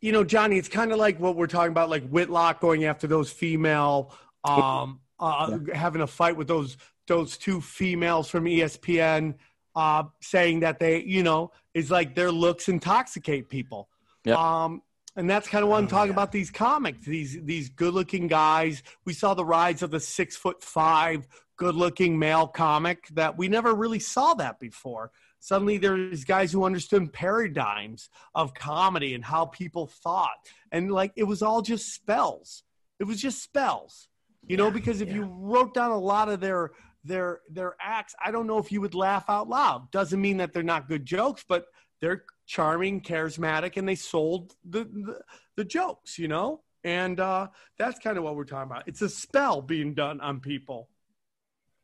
you know johnny it's kind of like what we're talking about like whitlock going after those female um uh having a fight with those those two females from espn uh saying that they you know is like their looks intoxicate people Yep. um and that's kind of what I'm Oh, talking yeah. about. These comics, these these good-looking guys. We saw the rise of the six foot five, good-looking male comic that we never really saw that before. Suddenly, there's guys who understood paradigms of comedy and how people thought, and like it was all just spells. It was just spells, you know. Because if yeah. you wrote down a lot of their their their acts, I don't know if you would laugh out loud. Doesn't mean that they're not good jokes, but they're charming, charismatic, and they sold the the, the jokes, you know. And uh, that's kind of what we're talking about. It's a spell being done on people,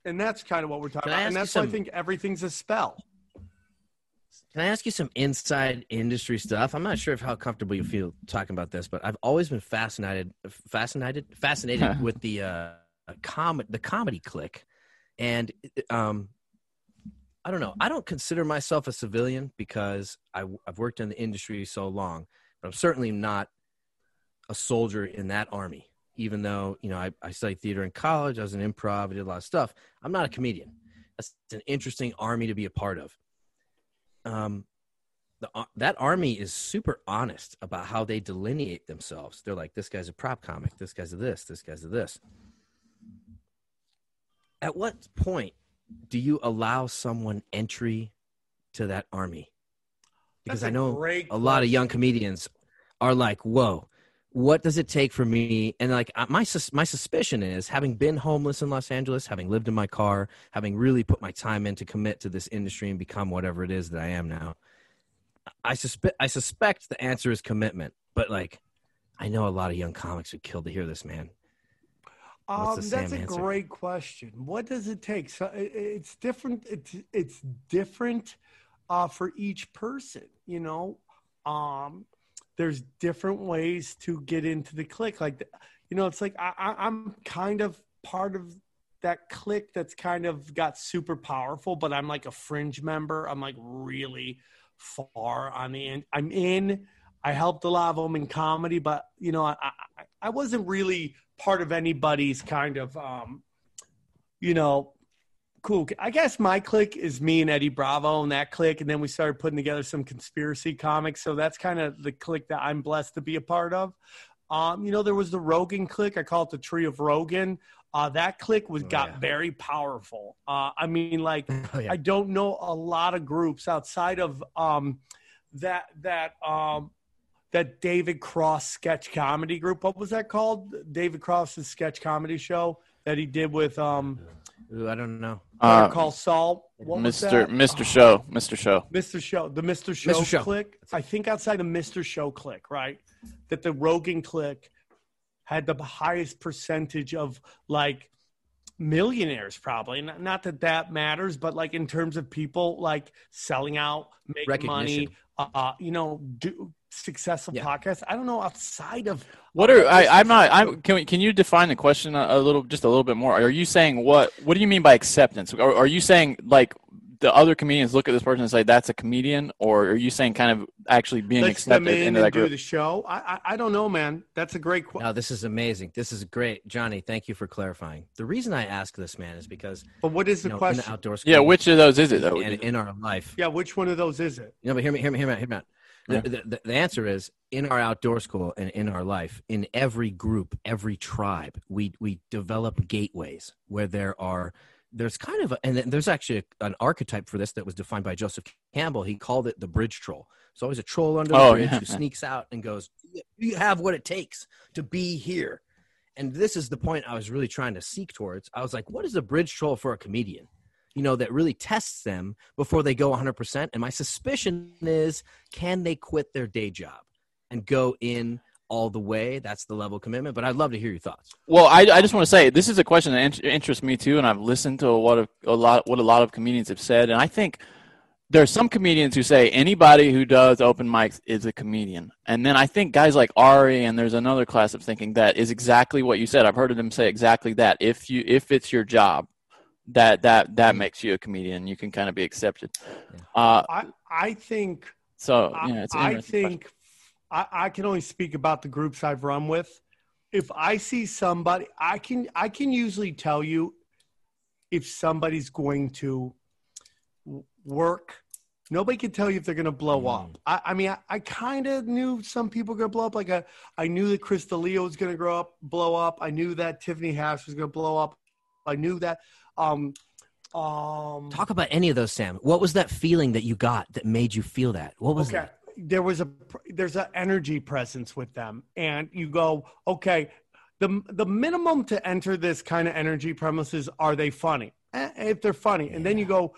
and that's kind of what we're talking about. And ask you that's why I think everything's a spell. Can I ask you some inside industry stuff? I'm not sure if how comfortable you feel talking about this, but I've always been fascinated, fascinated, fascinated with the uh, com the comedy click, and um, I don't know. I don't consider myself a civilian because I, I've worked in the industry so long, but I'm certainly not a soldier in that army. Even though you know I, I studied theater in college, I was an improv, I did a lot of stuff. I'm not a comedian. That's an interesting army to be a part of um, the uh, that army is super honest about how they delineate themselves. They're like, this guy's a prop comic, this guy's a this, this guy's a this. At what point do you allow someone entry to that army? Because I know a lot of young comedians are like, "Whoa, what does it take for me?" And like my my suspicion is, having been homeless in Los Angeles, having lived in my car, having really put my time in to commit to this industry and become whatever it is that I am now. I suspect I suspect the answer is commitment, but like, I know a lot of young comics would kill to hear this, man. Um, that's a answer? great question. What does it take? So it's different. It's it's different uh, for each person. You know, um, there's different ways to get into the click. Like, you know, it's like I, I, I'm kind of part of that click that's kind of got super powerful, but I'm like a fringe member. I'm like really far on the end. I'm in. I helped a lot of them in comedy, but you know, I, I, I wasn't really part of anybody's kind of, um, you know, cool. I guess my clique is me and Eddie Bravo and that clique, and then we started putting together some conspiracy comics. So that's kind of the clique that I'm blessed to be a part of. Um, you know, there was the Rogan clique. I call it the Tree of Rogan. Uh, that clique was Oh, got yeah. very powerful. Uh, I mean, like Oh, yeah. I don't know a lot of groups outside of um, that that um, that David Cross sketch comedy group. What was that called? David Cross's sketch comedy show that he did with um, Ooh, I don't know. Better Uh, Call Saul. What Mr. that? Mr. Oh, Show, Mr. Show. Mr. Show, the Mr. Show, Mr. Show. click. I think outside of Mr. Show click, right? That the Rogan click had the highest percentage of like millionaires, probably. Not, not that that matters, but like in terms of people like selling out, making money, uh, you know, do successful Yeah. podcasts. I don't know outside of What are I. I'm not. I'm. Can we, Can you define the question a, a little, just a little bit more? Are you saying what? What do you mean by acceptance? Or are you saying like the other comedians look at this person and say that's a comedian, or are you saying kind of actually being Let's accepted in into and that do group? the show. I, I I don't know, man. That's a great question. No, this is amazing. This is great, Johnny. Thank you for clarifying. The reason I ask this, man, is because But what is you the know, in question? the outdoor Yeah, which of those is it though? and in our life, yeah, which one of those is it? No, but hear me, hear me, hear me, out, hear me out. The, the, the, the answer is in our outdoor school and in our life, in every group, every tribe, we we develop gateways where there are there's kind of a, and then there's actually a, an archetype for this that was defined by Joseph Campbell. He called it the bridge troll. It's always a troll under the Oh, bridge yeah. who sneaks out and goes, "You have what it takes to be here." And this is the point I was really trying to seek towards. I was like, "What is a bridge troll for a comedian?" You know, that really tests them before they go 100%. And my suspicion is can they quit their day job and go in all the way? That's the level of commitment. But I'd love to hear your thoughts. Well, I, I just want to say this is a question that in- interests me too, and I've listened to what of, a lot what a lot of comedians have said, and I think there are some comedians who say anybody who does open mics is a comedian, and then I think guys like Ari and there's another class of thinking that is exactly what you said. I've heard them say exactly that. If you if it's your job, that that that makes you a comedian. You can kind of be accepted. Uh, I I think so I, yeah, it's I think I, I can only speak about the groups I've run with. If I see somebody, I can I can usually tell you if somebody's going to work. Nobody can tell you if they're going to blow Mm. up. I, I mean, I, I kind of knew some people were going to blow up. Like a, I knew that Chris D'Elia was going to grow up, blow up. I knew that Tiffany Haddish was going to blow up. I knew that. Um, um, Talk about any of those, Sam. What was that feeling that you got that made you feel that? What was okay. that? there was a there's an energy presence with them. And you go okay the the minimum to enter this kind of energy premises are they funny? Eh, if they're funny. And then you go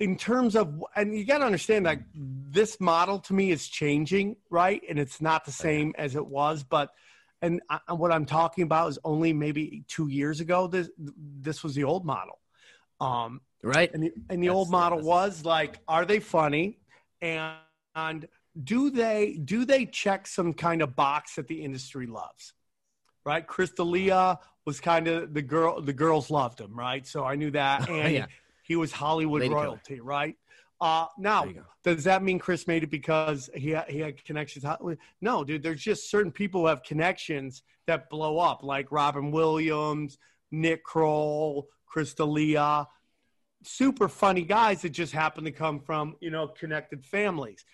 in terms of and you got to understand that this model to me is changing right? And it's not the same as it was but and I, what i'm talking about is only maybe two years ago this this was the old model um Right? and the, and the That's old model was like, are they funny? And, and do they do they check some kind of box that the industry loves? Right? Chris D'Elia was kind of the girl the girls loved him, right? So I knew that. And yeah. he was Hollywood Lady killer. royalty, right? Uh, now, There you go. does that mean Chris made it because he had, he had connections? No, dude. There's just certain people who have connections that blow up, like Robin Williams, Nick Kroll, Chris D'Elia, super funny guys that just happen to come from you know connected families.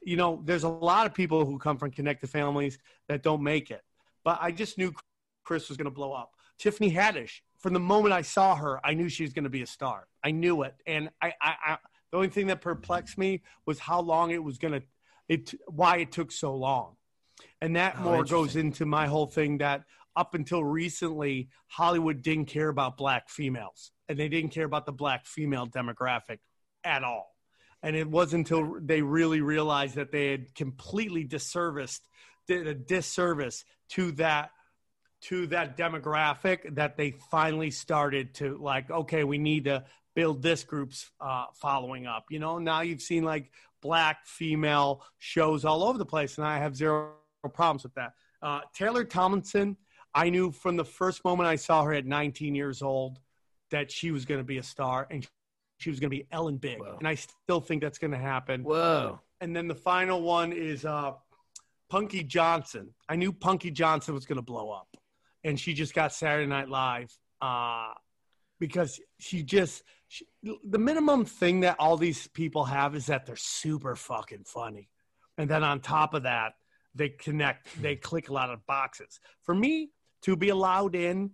You know, there's a lot of people who come from connected families that don't make it. But I just knew Chris was going to blow up. Tiffany Haddish, from the moment I saw her, I knew she was going to be a star. I knew it, and I, I, I the only thing that perplexed me was how long it was going to, it why it took so long, and that Oh, more goes into my whole thing that up until recently, Hollywood didn't care about black females, and they didn't care about the black female demographic at all. And it wasn't until they really realized that they had completely disserviced, did a disservice to that to that demographic that they finally started to like okay we need to build this group's uh, following up you know now you've seen like black female shows all over the place and i have zero problems with that uh, taylor tomlinson i knew from the first moment i saw her at 19 years old that she was going to be a star and she was going to be ellen big Wow. and i still think that's going to happen Whoa. and then the final one is uh, Punky Johnson. I knew Punky Johnson was going to blow up, and she just got Saturday Night Live uh, because she just she, the minimum thing that all these people have is that they're super fucking funny, and then on top of that, they connect, hmm. they click a lot of boxes. For me to be allowed in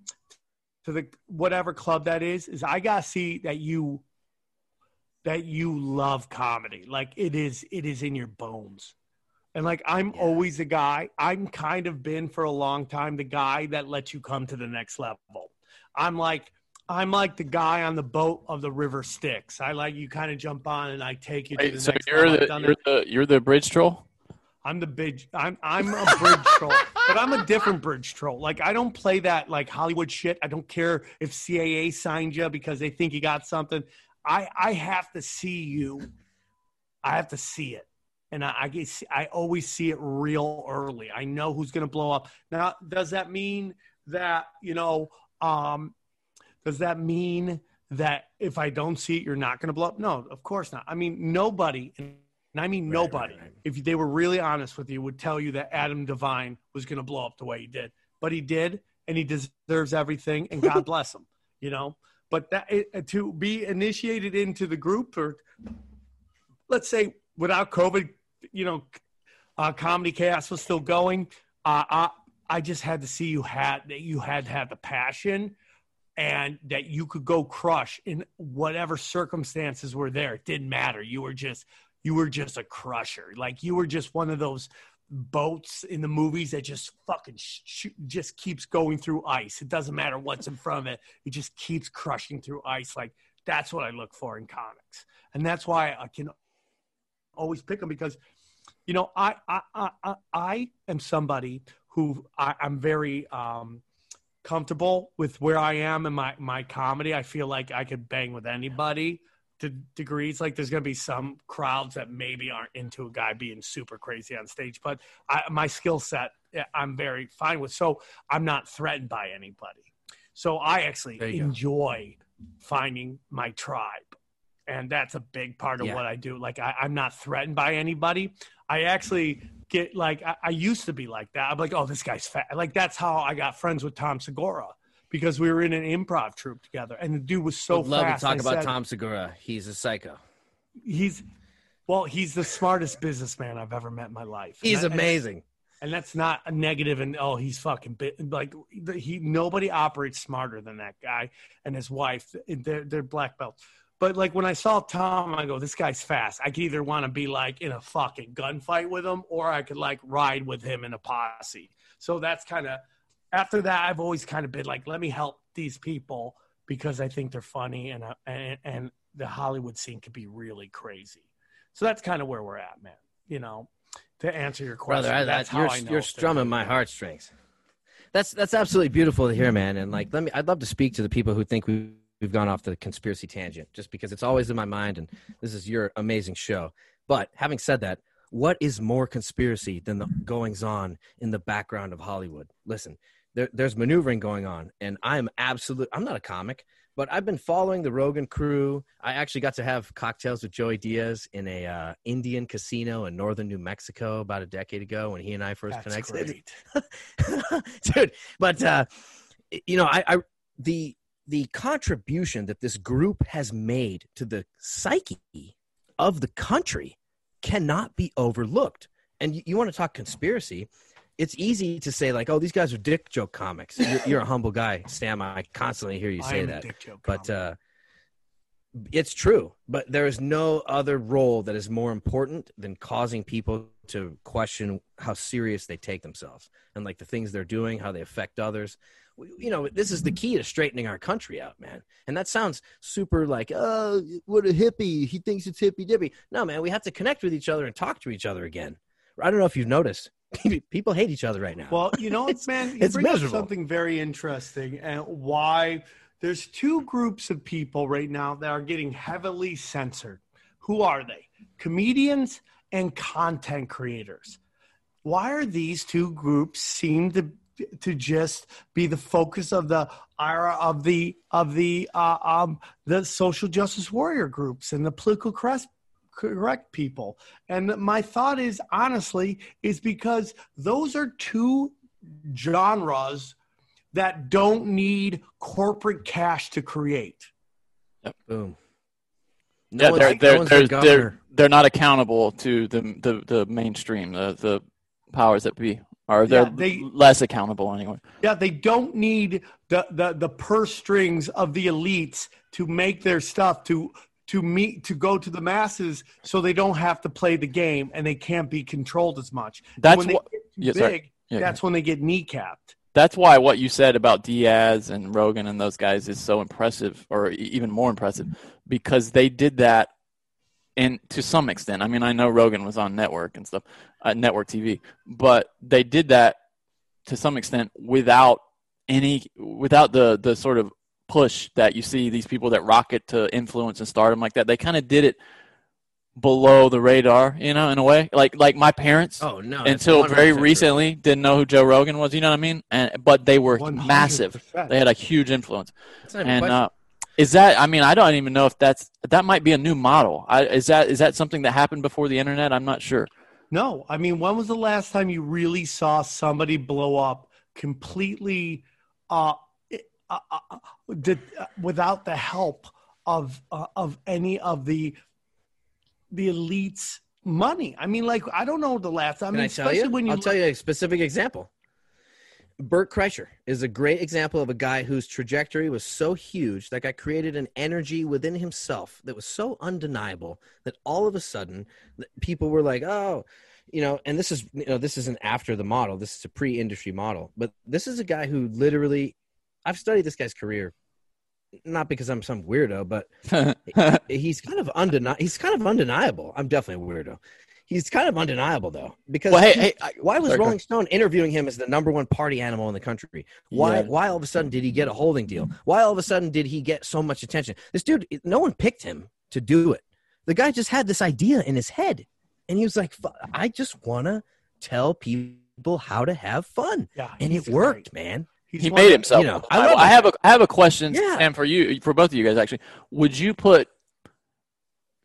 to the whatever club that is, is I gotta see that you that you love comedy. Like it is it is in your bones. And like I'm Yeah. always a guy, I'm kind of been for a long time the guy that lets you come to the next level. I'm like I'm like the guy on the boat of the river Styx. I like you kind of jump on and I take you to the so next you're. The you're it. the you're the bridge troll. I'm the big. I'm I'm a bridge troll, but I'm a different bridge troll. Like I don't play that like Hollywood shit. I don't care if CAA signed you because they think you got something. I I have to see you. I have to see it, and I I, get, I always see it real early. I know who's going to blow up. Now, does that mean that you know? Um, does that mean that if I don't see it, you're not going to blow up? No, of course not. I mean, nobody, and I mean Right, nobody, right, right. if they were really honest with you, would tell you that Adam Devine was going to blow up the way he did. But he did, and he deserves everything, and God bless him. You know, but that it, to be initiated into the group, or let's say without COVID, you know, uh, comedy chaos was still going. Uh, I, I just had to see you had that you had to have the passion and that you could go crush in whatever circumstances were there. It didn't matter. You were just you were just a crusher. Like you were just one of those boats in the movies that just fucking sh- just keeps going through ice. It doesn't matter what's in front of it. It just keeps crushing through ice. Like that's what I look for in comics, and that's why I can always pick them because you know I I I, I, am somebody who I, I'm very um, comfortable with where I am in my my comedy. I feel like I could bang with anybody to degrees. Like there's going to be some crowds that maybe aren't into a guy being super crazy on stage, but I, my skill set eh, I'm very fine with. So I'm not threatened by anybody. So I actually go. enjoy finding my tribe. And that's a big part of Yeah. what I do. Like I, I'm not threatened by anybody. I actually get like I, I used to be like that. I'm like, oh, this guy's fat. Like that's how I got friends with Tom Segura because we were in an improv troupe together, and the dude was so Would love fast. to talk about said, Tom Segura. He's a psycho. He's well, he's the smartest businessman I've ever met in my life. And He's and- amazing. and that's not a negative and oh he's fucking bit like he nobody operates smarter than that guy and his wife they're, they're black belts but like when i saw tom i go this guy's fast i could either want to be like in a fucking gunfight with him or i could like ride with him in a posse so that's kind of after that i've always kind of been like let me help these people because i think they're funny and uh, and, and the hollywood scene could be really crazy so that's kind of where we're at man you know to answer your question brother. I, that's I, how you're, I know you're strumming my heartstrings. That's that's absolutely beautiful to hear, man. And like, let me. I'd love to speak to the people who think we, we've gone off the conspiracy tangent, just because it's always in my mind, and this is your amazing show. But having said that, what is more conspiracy than the goings on in the background of Hollywood? Listen, there, there's maneuvering going on, and I'm absolute. I'm not a comic, but I've been following the Rogan crew. I actually got to have cocktails with Joey Diaz in a uh, Indian casino in northern New Mexico about a decade ago when he and I first That's connected. great. dude but uh you know I, I the the contribution that this group has made to the psyche of the country cannot be overlooked and you, you want to talk conspiracy it's easy to say like, "Oh, these guys are dick joke comics." You're, you're a humble guy, Sam. I constantly hear you say that, but uh, it's true. But there is no other role that is more important than causing people to question how serious they take themselves and like the things they're doing, how they affect others. You know, this is the key to straightening our country out, man. And that sounds super like, oh, what a hippie. He thinks it's hippy dippy. No, man, we have to connect with each other and talk to each other again. I don't know if you've noticed. People hate each other right now. Well, you know, It's- man, you it's bring up something very interesting, and why there's two groups of people right now that are getting heavily censored. Who are they? Comedians and content creators. Why are these two groups seem to to just be the focus of the ira of the of the uh, um the social justice warrior groups and the political correct correct people. And my thought is honestly is because those are two genres that don't need corporate cash to create. Boom. Yeah, they're no they're one's they're, their they're they're not accountable to the the, the mainstream, the the powers that be, or they're Yeah, they- less accountable anyway. Yeah, they don't need the, the the purse strings of the elites to make their stuff to to meet to go to the masses, so they don't have to play the game and they can't be controlled as much. That's when they what- get too yeah, big. Yeah, that's when they get kneecapped. That's why what you said about Diaz and Rogan and those guys is so impressive, or even more impressive, because they did that, and to some extent. I mean, I know Rogan was on network and stuff, uh, network TV, but they did that to some extent without any, without the the sort of push that you see these people that rocket to influence and stardom like that. They kind of did it below the radar, you know, in a way. Like like my parents Oh no! until very 100% true. recently didn't know who Joe Rogan was. You know what I mean? And but they were massive. 100%. They had a huge influence. And uh, is that? I mean, I don't even know if that's that might be a new model. I, is that is that something that happened before the internet? I'm not sure. No, I mean, when was the last time you really saw somebody blow up completely uh, uh, uh, uh, did, uh, without the help of uh, of any of the the elites' money? I mean, like, I don't know the last. I Can mean, I tell especially you? when you I'll look- tell you a specific example. Bert Kreischer is a great example of a guy whose trajectory was so huge that guy created an energy within himself that was so undeniable that all of a sudden people were like, "Oh, you know." And this is you know this isn't after the model. This is a pre-industry model, but this is a guy who literally. I've studied this guy's career, not because I'm some weirdo, but he's kind of undeni- He's kind of undeniable. I'm definitely a weirdo. He's kind of undeniable though, because Well, hey, he- hey, I- why was sorry, Rolling Stone interviewing him as the number one party animal in the country? Why? Yeah. Why all of a sudden did he get a holding deal? Why all of a sudden did he get so much attention? This dude, no one picked him to do it. The guy just had this idea in his head, and he was like, "I just want to tell people how to have fun," yeah, and it worked, great. man. He's he made of- himself. you know, I, I I have a I have a question, Yeah. and for you, for both of you guys, actually, would you put?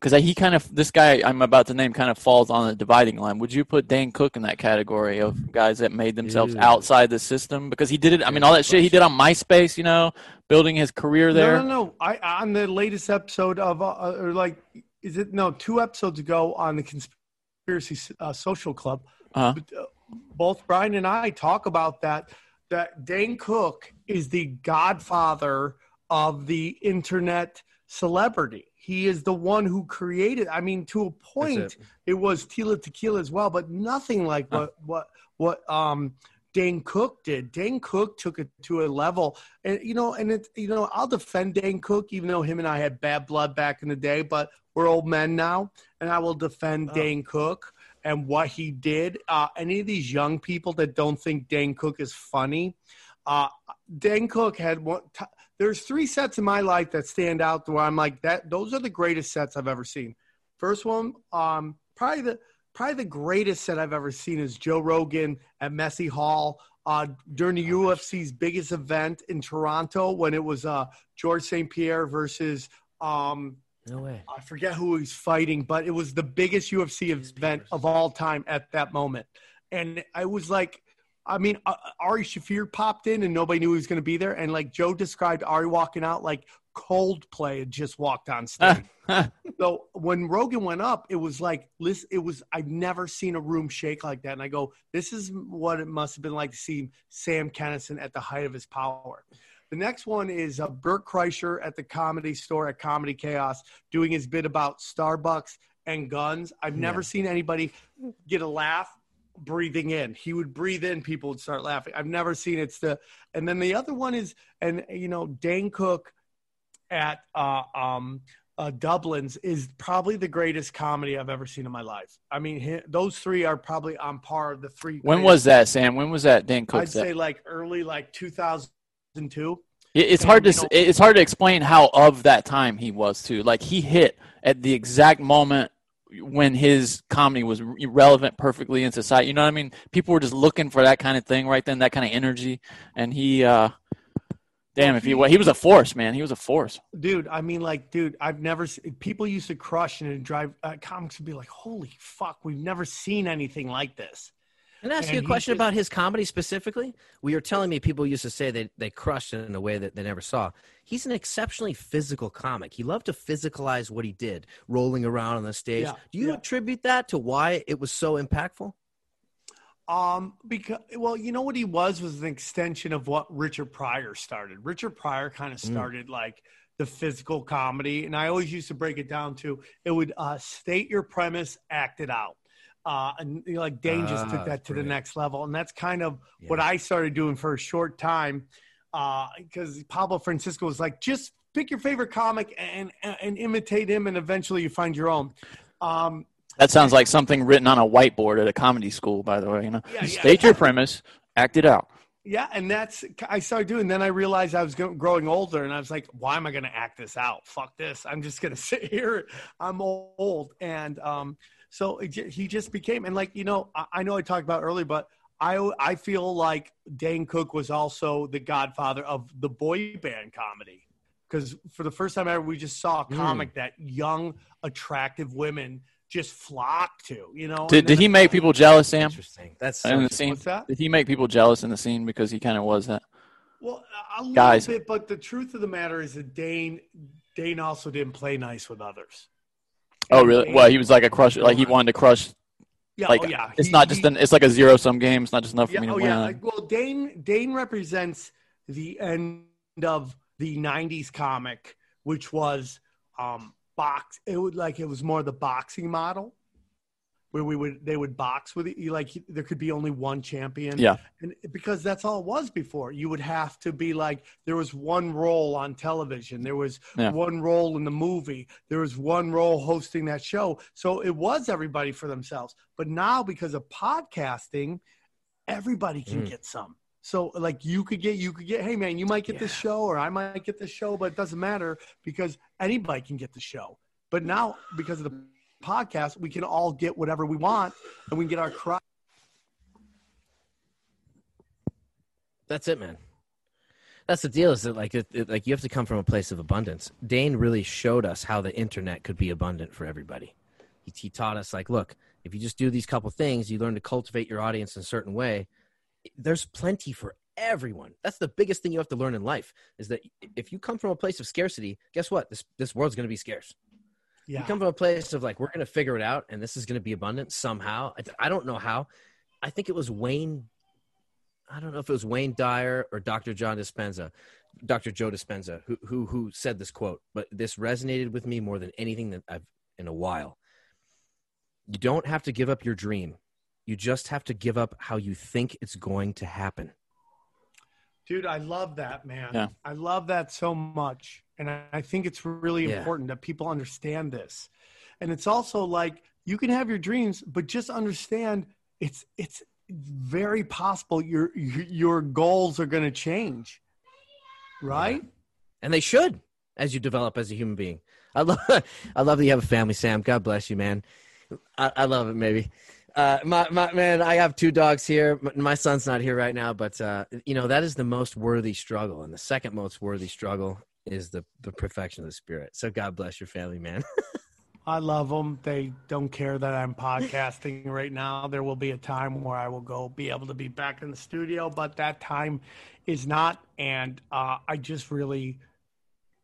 Because he kind of this guy I'm about to name kind of falls on the dividing line. Would you put Dane Cook in that category of guys that made themselves outside the system? Because he did it. I mean, all that shit he did on MySpace, you know, building his career there. No, no, no. I on the latest episode of uh, or like, is it no two episodes ago on the conspiracy uh, social club? Uh-huh. uh, both Brian and I talk about that. That Dane Cook is the godfather of the internet celebrity. He is the one who created. I mean, to a point, it. it. was Tila Tequila as well, but nothing like what what what um Dane Cook did. Dane Cook took it to a level, and you know, and it you know, I'll defend Dane Cook, even though him and I had bad blood back in the day, but we're old men now, and I will defend Oh. Dane Cook and what he did. Uh, any of these young people that don't think Dane Cook is funny, uh, Dane Cook had one. T- there's three sets in my life that stand out where I'm like that. Those are the greatest sets I've ever seen. First one, um, probably the probably the greatest set I've ever seen is Joe Rogan at Massey Hall uh, during the UFC's biggest event in Toronto when it was uh, George St. Pierre versus um, No way. I forget who he's fighting, but it was the biggest UFC event of all time at that moment. And I was like, I mean, uh, Ari Shaffir popped in and nobody knew he was going to be there. And like Joe described Ari walking out like Coldplay had just walked on stage. so when Rogan went up, it was like listen, it was I've never seen a room shake like that. And I go, this is what it must have been like to see Sam Kinison at the height of his power. The next one is uh, Bert Kreischer at the comedy store at Comedy Chaos doing his bit about Starbucks and guns. I've never Yeah. seen anybody get a laugh breathing in. He would breathe in, people would start laughing. I've never seen it's the and then the other one is and you know Dane Cook at uh, um, uh, Dublin's is probably the greatest comedy I've ever seen in my life. I mean, those three are probably on par of the three. When was that, Sam? When was that Dan I'd Cook's? say like early like 2002. It's And, hard to you know- it's hard to explain how of that time he was too. Like he hit at the exact moment when his comedy was relevant perfectly in society. You know what I mean? People were just looking for that kind of thing right then, that kind of energy. And he, uh, damn, if he he was a force, man, he was a force. Dude, I mean, like, dude, I've never people used to crush and drive uh, comics would be like, "Holy fuck, we've never seen anything like this." Can I ask And you a question about his comedy specifically? Well, you're telling me people used to say they, they crushed it in a way that they never saw. He's an exceptionally physical comic. He loved to physicalize what he did, rolling around on the stage. Yeah, Do you yeah. attribute that to why it was so impactful? Um, because well, you know what he was was an extension of what Richard Pryor started. Richard Pryor kind of Mm. started like the physical comedy, and I always used to break it down to it would uh, state your premise, act it out. Uh, and you know, like Dane just Ah, took that to the next level, and that's kind of Yeah. what I started doing for a short time. Uh, because Pablo Francisco was like, just pick your favorite comic and, and and imitate him, and eventually you find your own. Um, That sounds like something written on a whiteboard at a comedy school, by the way. You know, Yeah, yeah. state your premise, act it out. Yeah, and that's I started doing. Then I realized I was growing older, and I was like, "Why am I going to act this out? Fuck this! I'm just going to sit here. I'm old." And um, so it, he just became, and like you know, I, I know I talked about earlier, but I I feel like Dane Cook was also the godfather of the boy band comedy because for the first time ever, we just saw a Mm. comic that young, attractive women just flock to. You know, Did, did he make people jealous, Sam? Interesting. That's In the scene, What's that? did he make people jealous in the scene because he kind of was that? Well, a little Guys. bit, but the truth of the matter is that Dane Dane also didn't play nice with others. Oh, really? Well, he was like a crush. Like he wanted to crush. yeah, Like oh, yeah. it's He- not just he- an. It's like a zero sum game. It's not just enough for me to oh win. yeah. Like, well, Dane Dane represents the end of the '90s comic, which was um box. It would like it was more the boxing model. Where we would, they would box with you. Like there could be only one champion. Yeah. and because that's all it was before you would have to be like there was one role on television there was Yeah. one role in the movie there was one role hosting that show so it was everybody for themselves but now because of podcasting everybody can Mm. get some so like you could get you could get hey man you might get this show or i might get this show but it doesn't matter because anybody can get the show but now because of the podcast we can all get whatever we want and we can get our crowd That's it, man. That's the deal. Is that like it, it- like you have to come from a place of abundance. Dane really showed us how the internet could be abundant for everybody. He, he taught us like, look, if you just do these couple things, you learn to cultivate your audience in a certain way. There's plenty for everyone. That's the biggest thing you have to learn in life is that if you come from a place of scarcity, guess what? This this world's going to be scarce. Yeah You come from a place of like, we're going to figure it out, and this is going to be abundant somehow. I, I don't know how. I think it was Wayne. I don't know if it was Wayne Dyer or Dr. John Dispenza, Dr. Joe Dispenza, who who who said this quote, but this resonated with me more than anything that I've in a while. You don't have to give up your dream. You just have to give up how you think it's going to happen. Dude, I love that, man. Yeah. I love that so much. And I, think it's really Yeah. important that people understand this. And it's also like you can have your dreams, but just understand it's it's very possible your your, your goals are going to change. Right? and they should as you develop as a human being. I love, I love that you have a family, Sam. God bless you, man. I, I love it, maybe. Uh, my, my man, I have two dogs here. My son's not here right now, but uh, you know that is the most worthy struggle, and the second most worthy struggle is the the perfection of the spirit. So God bless your family, man. I love them. They don't care that I'm podcasting right now. There will be a time where I will go be able to be back in the studio, but that time is not. And uh, I just really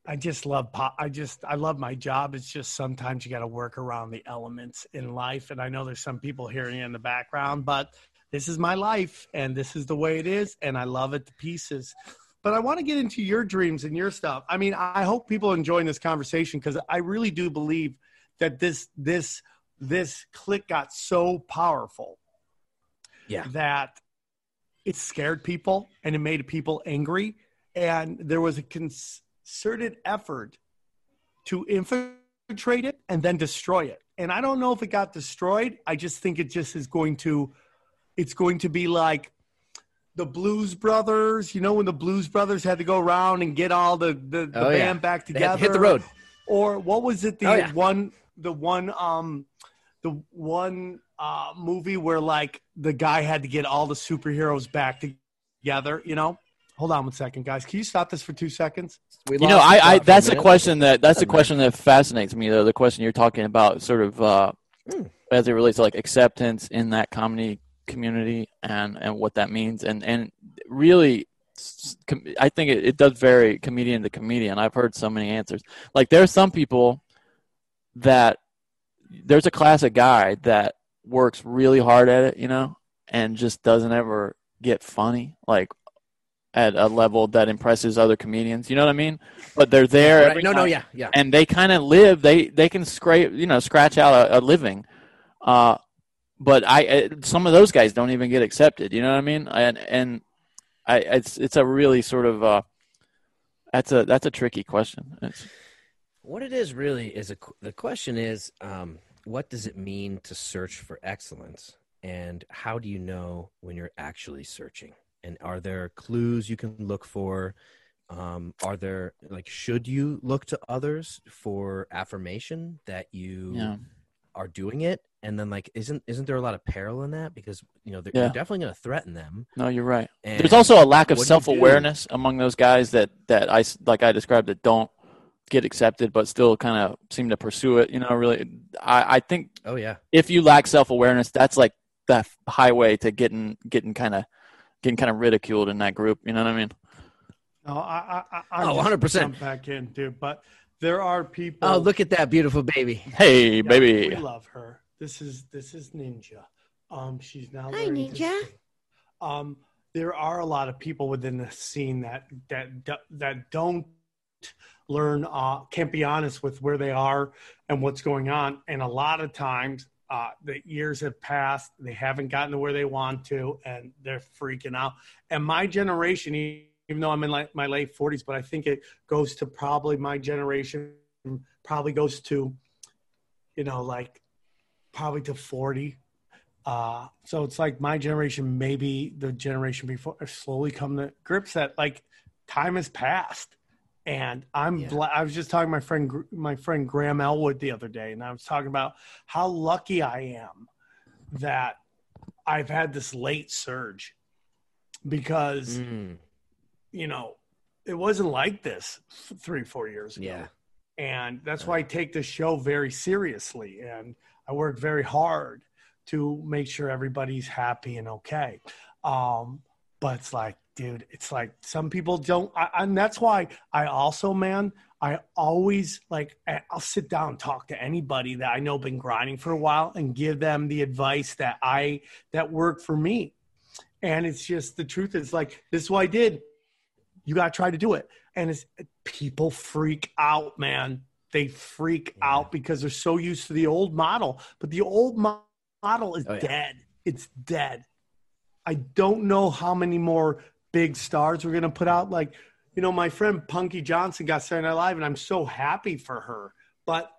I just love pop. I just I love my job. It's just sometimes you got to work around the elements in life, and I know there's some people hearing in the background, but this is my life, and this is the way it is, and I love it to pieces. But I want to get into your dreams and your stuff. I mean, I hope people are enjoying this conversation because I really do believe that this this this click got so powerful Yeah. that it scared people and it made people angry and there was a concerted effort to infiltrate it and then destroy it and i don't know if it got destroyed i just think it just is going to it's going to be like the blues brothers you know when the blues brothers had to go around and get all the the, the Oh, yeah. band back They together had to hit the road. or what was it the Oh, yeah. one the one um the one uh movie where like the guy had to get all the superheroes back together you know hold on one second guys can you stop this for two seconds We You know, I, I that's a minute. question that that's a question that fascinates me though. The question you're talking about, sort of, uh, Hmm. as it relates to like acceptance in that comedy community and and what that means, and and really, I think it, it does vary comedian to comedian. I've heard so many answers. Like there are some people that there's a classic guy that works really hard at it, you know, and just doesn't ever get funny, like at a level that impresses other comedians. You know what I mean? But they're there. Right. every No, no, yeah, yeah. And they kind of live. They they can scrape, you know, scratch out a, a living. Uh, but I, some of those guys don't even get accepted. You know what I mean? And and I it's it's a really sort of uh, that's a that's a tricky question. It's, What it is really is a the question is um, what does it mean to search for excellence, and how do you know when you're actually searching? And are there clues you can look for? Um, are there like should you look to others for affirmation that you yeah. are doing it? And then like isn't isn't there a lot of peril in that because you know they're, Yeah. you're definitely going to threaten them. No, you're right. And There's also a lack of what do you do? self awareness among those guys that that I s- like I described that don't get accepted but still kind of seem to pursue it. You know, really, I I think Oh yeah, if you lack self awareness, that's like the highway to getting getting kind of getting kind of ridiculed in that group. You know what I mean? no i i i Oh, 100%. jump back in dude but there are people Oh, look at that beautiful baby. Hey, Yeah, baby. we love her this is this is ninja. Um she's now Hi, Ninja. um there are a lot of people within the scene that that that don't learn uh can't be honest with where they are and what's going on. And a lot of times uh the years have passed. They haven't gotten to where they want to and they're freaking out. And my generation even though i'm in like my late 40s but i think it goes to probably my generation probably goes to you know like probably to 40 uh, so it's like my generation, maybe the generation before, slowly come to grips that like time has passed, and I'm. Yeah. Bla- I was just talking to my friend, my friend Graham Elwood the other day, and I was talking about how lucky I am that I've had this late surge because Mm, you know it wasn't like this three, four years ago yeah. and that's why I take this show very seriously and I work very hard to make sure everybody's happy and okay. Um, but it's like, dude, it's like some people don't, I, and that's why I also, man, I always like I'll sit down and talk to anybody that I know been grinding for a while and give them the advice that I that worked for me. And it's just the truth is like this is what I did. You gotta try to do it. And it's people freak out, man. They freak Yeah. out because they're so used to the old model. But the old mo- model is Oh, yeah. dead. It's dead. I don't know how many more big stars we're gonna put out. Like, you know, my friend Punky Johnson got Saturday Night Live, and I'm so happy for her. But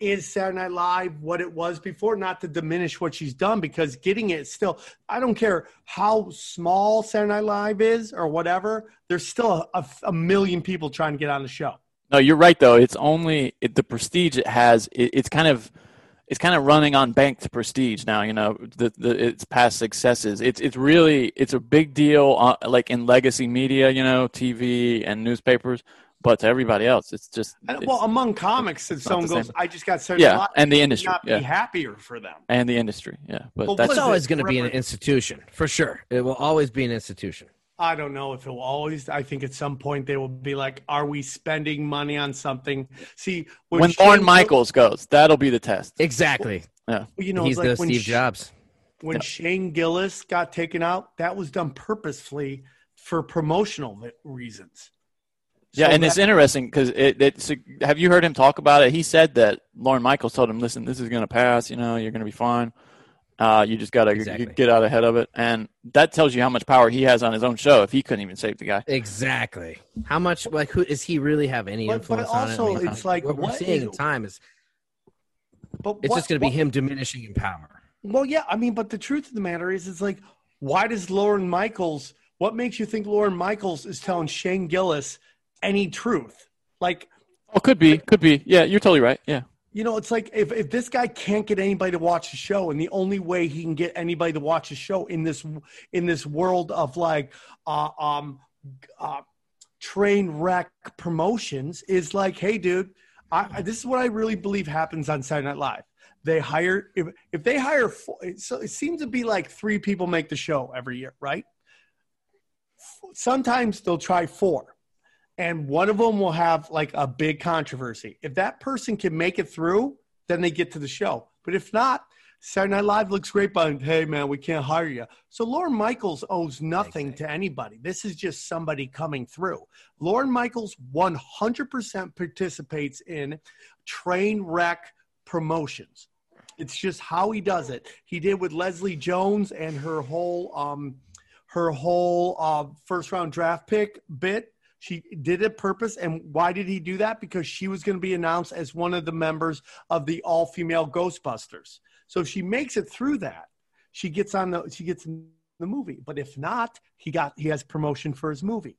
is Saturday Night Live what it was before? Not to diminish what she's done, because getting it still, I don't care how small Saturday Night Live is or whatever. There's still a, a million people trying to get on the show. No, you're right though. It's only it, the prestige it has. It, it's kind of it's kind of running on banked prestige now. You know, the, the its past successes. It's it's really it's a big deal. Uh, like in legacy media, you know, TV and newspapers. But to everybody else, it's just And, it's- well, among comics, if it's not someone goes. I just got Saturday Night yeah, Live, and the industry, not yeah, be happier for them. and the industry, yeah. But Well, that's It's what is always going to be an institution for sure. It will always be an institution. I don't know if it will always. I think at some point they will be like, "Are we spending money on something?" See, When Shane Lorne Gil- Michaels goes, that'll be the test. Exactly. Yeah. You know, He's it's like the when Steve Sh- Jobs. when Shane Gillis got taken out, that was done purposefully for promotional vi- reasons. Yeah, So and it's interesting because it, it's. Have you heard him talk about it? He said that Lorne Michaels told him, "Listen, this is going to pass. You know, you're going to be fine. Uh, you just got to Exactly. get out ahead of it." And that tells you how much power he has on his own show. If he couldn't even save the guy, Exactly. How much like who does he really have any But- but influence on it? I also it's like, what we're seeing is- in time is but it's what- just going to be what- him diminishing in power. Well, yeah, I mean, but the truth of the matter is, it's like, why does Lorne Michaels? What makes you think Lorne Michaels is telling Shane Gillis any truth? Like, oh, could be, could be. Yeah, you're totally right. Yeah, you know, it's like if, if this guy can't get anybody to watch the show, and the only way he can get anybody to watch the show in this in this world of like uh, um uh, train wreck promotions is like, hey, dude, I, this is what I really believe happens on Saturday Night Live. They hire if if they hire four, so it seems to be like three people make the show every year, right? Sometimes they'll try four and one of them will have like a big controversy. If that person can make it through, then they get to the show. But if not, Saturday Night Live looks great, but hey, man, we can't hire you. So Lorne Michaels owes nothing to anybody. This is just somebody coming through. Lorne Michaels 100% participates in train wreck promotions. It's just how he does it. He did with Leslie Jones and her whole um, her whole uh, first round draft pick bit. She did it purpose. And why did he do that? Because she was going to be announced as one of the members of the all female Ghostbusters. So if she makes it through that, she gets on the she gets in the movie. But if not, he got he has promotion for his movie.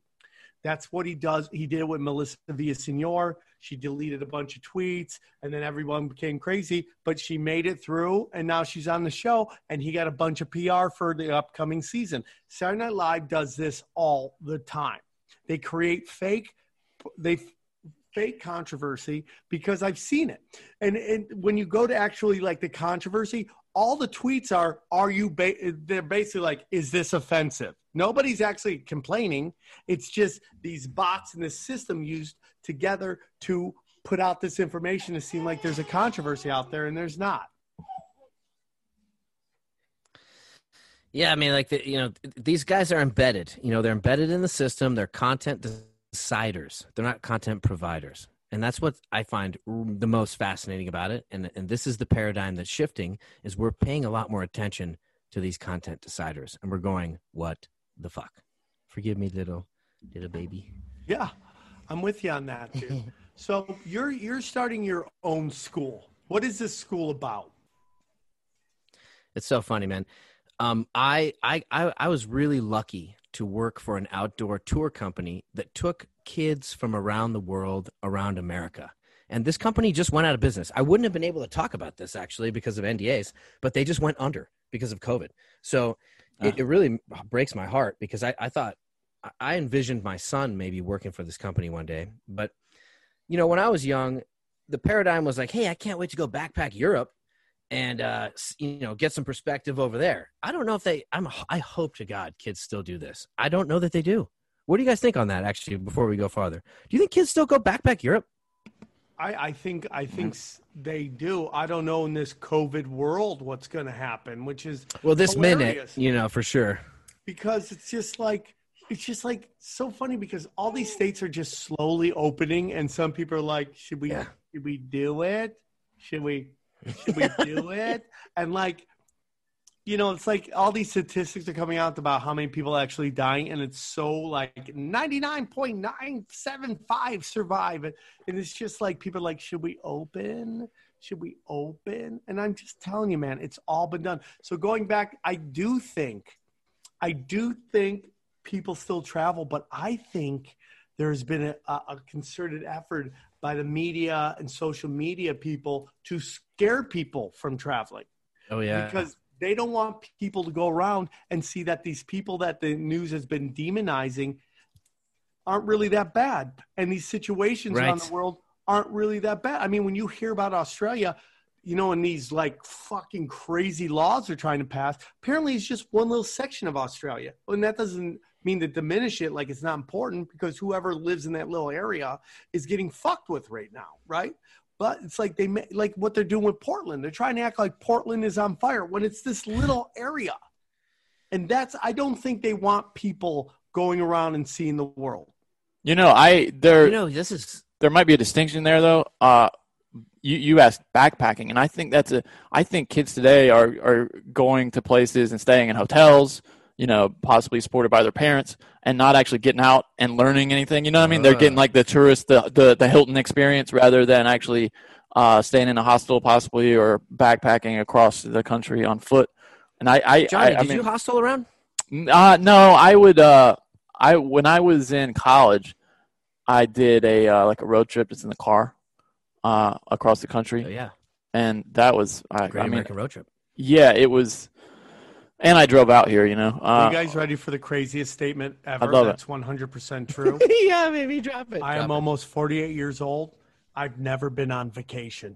That's what he does. He did it with Melissa Villasenor. She deleted a bunch of tweets, and then everyone became crazy. But she made it through, and now she's on the show. And he got a bunch of PR for the upcoming season. Saturday Night Live does this all the time. They create fake, they fake controversy because I've seen it. And and when you go to actually like the controversy, all the tweets are, "Are you?" Ba-? They're basically like, "Is this offensive?" Nobody's actually complaining. It's just these bots in this system used together to put out this information to seem like there's a controversy out there, and there's not. Yeah, I mean, like the, you know, these guys are embedded. You know, they're embedded in the system. They're content deciders. They're not content providers, and that's what I find the most fascinating about it. And and this is the paradigm that's shifting. Is we're paying a lot more attention to these content deciders, and we're going, what the fuck? Forgive me, little little baby. Yeah, I'm with you on that, dude. so you're you're starting your own school. What is this school about? It's so funny, man. Um, I, I, I, I was really lucky to work for an outdoor tour company that took kids from around the world, around America. And this company just went out of business. I wouldn't have been able to talk about this actually because of NDAs, but they just went under because of COVID. So it, it really breaks my heart because I, I thought I- I envisioned my son maybe working for this company one day. But, you know, when I was young, the paradigm was like, hey, I can't wait to go backpack Europe and uh you know get some perspective over there i don't know if they i'm i hope to god kids still do this i don't know that they do what do you guys think on that actually before we go farther do you think kids still go backpack europe I, I think I think s they do. I don't know in this COVID world what's going to happen, which is well this minute you know for sure because it's just like it's just like so funny because all these states are just slowly opening, and some people are like, "Should we? Yeah. Should we do it? Should we? Should we do it?" And like, you know, it's like all these statistics are coming out about how many people actually dying, and it's so like ninety nine point nine seven five survive, and it's just like people are like, "Should we open?" Should we open? And I'm just telling you, man, it's all been done. So going back, I do think I do think people still travel, but I think there's been a, a concerted effort by the media and social media people to scare people from traveling. Oh yeah. Because they don't want people to go around and see that these people that the news has been demonizing aren't really that bad. And these situations around the world aren't really that bad. I mean when you hear about australia you know and these like fucking crazy laws they're trying to pass apparently it's just one little section of australia. And that doesn't mean to diminish it like it's not important because whoever lives in that little area is getting fucked with right now, right? But it's like they ma- like what they're doing with Portland. They're trying to act like Portland is on fire when it's this little area. And that's I don't think they want people going around and seeing the world. You know, I there You know, this is there might be a distinction there though. Uh, you you asked backpacking, and I think that's a. I think kids today are are going to places and staying in hotels. You know, possibly supported by their parents, and not actually getting out and learning anything. You know what I mean? They're getting like the tourist, the the, the Hilton experience, rather than actually uh, staying in a hostel, possibly, or backpacking across the country on foot. And I, I, Johnny. I, I did mean, you hostel around? uh, no, I would. Uh, I when I was in college, I did a uh, like a road trip. It's in the car, uh, across the Oh, country, yeah, and that was. I, Great I mean, American road trip. yeah, it was. And I drove out here. You know, Are uh, you guys ready for the craziest statement ever? I love it. That's 100% true. yeah, maybe drop it. I drop am it. almost 48 years old. I've never been on vacation.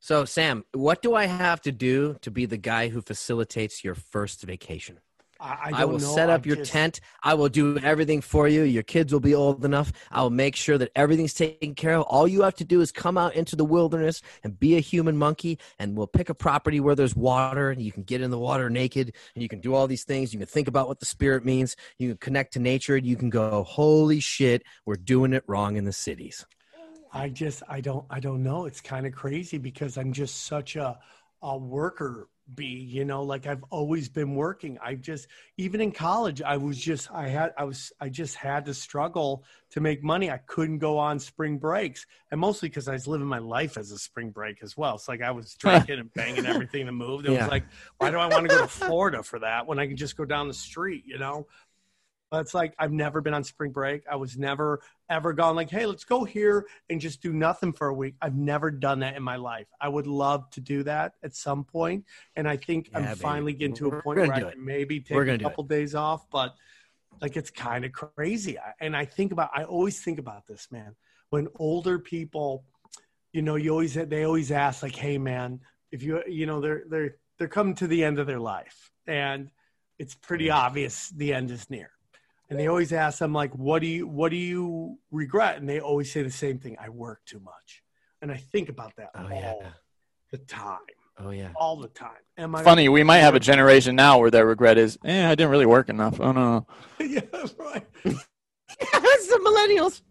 So, Sam, what do I have to do to be the guy who facilitates your first vacation? I, I, I, will know. set up I your just- tent. I will do everything for you. Your kids will be old enough. I will make sure that everything's taken care of. All you have to do is come out into the wilderness and be a human monkey, and we'll pick a property where there's water, and you can get in the water naked, and you can do all these things. You can think about what the spirit means. You can connect to nature, and you can go, "Holy shit, we're doing it wrong in the cities." I just I don't I don't know. It's kind of crazy because I'm just such a a worker bee, you know, like I've always been working. I just even in college I was just I had I was I just had to struggle to make money. I couldn't go on spring breaks. And mostly because I was living my life as a spring break as well. so like I was drinking and banging everything that moved. It Yeah. was like, why do I want to go to Florida for that when I can just go down the street, you know? But it's like I've never been on spring break. I was never ever gone like, hey, let's go here and just do nothing for a week. I've never done that in my life. I would love to do that at some point, and I think Yeah, I'm baby. finally getting to a point where I can maybe take a couple days off. But like, it's kind of crazy. And I think about, I always think about this, man. When older people, you know, you always they always ask like, hey, man, if you you know they're they're they're coming to the end of their life, and it's pretty obvious the end is near and they always ask them like what do you what do you regret and they always say the same thing i work too much and i think about that Oh all yeah. the time Oh yeah. all the time am i funny. We might have a generation now where their regret is, "Eh, I didn't really work enough." Oh no. yeah that's right That's the millennials.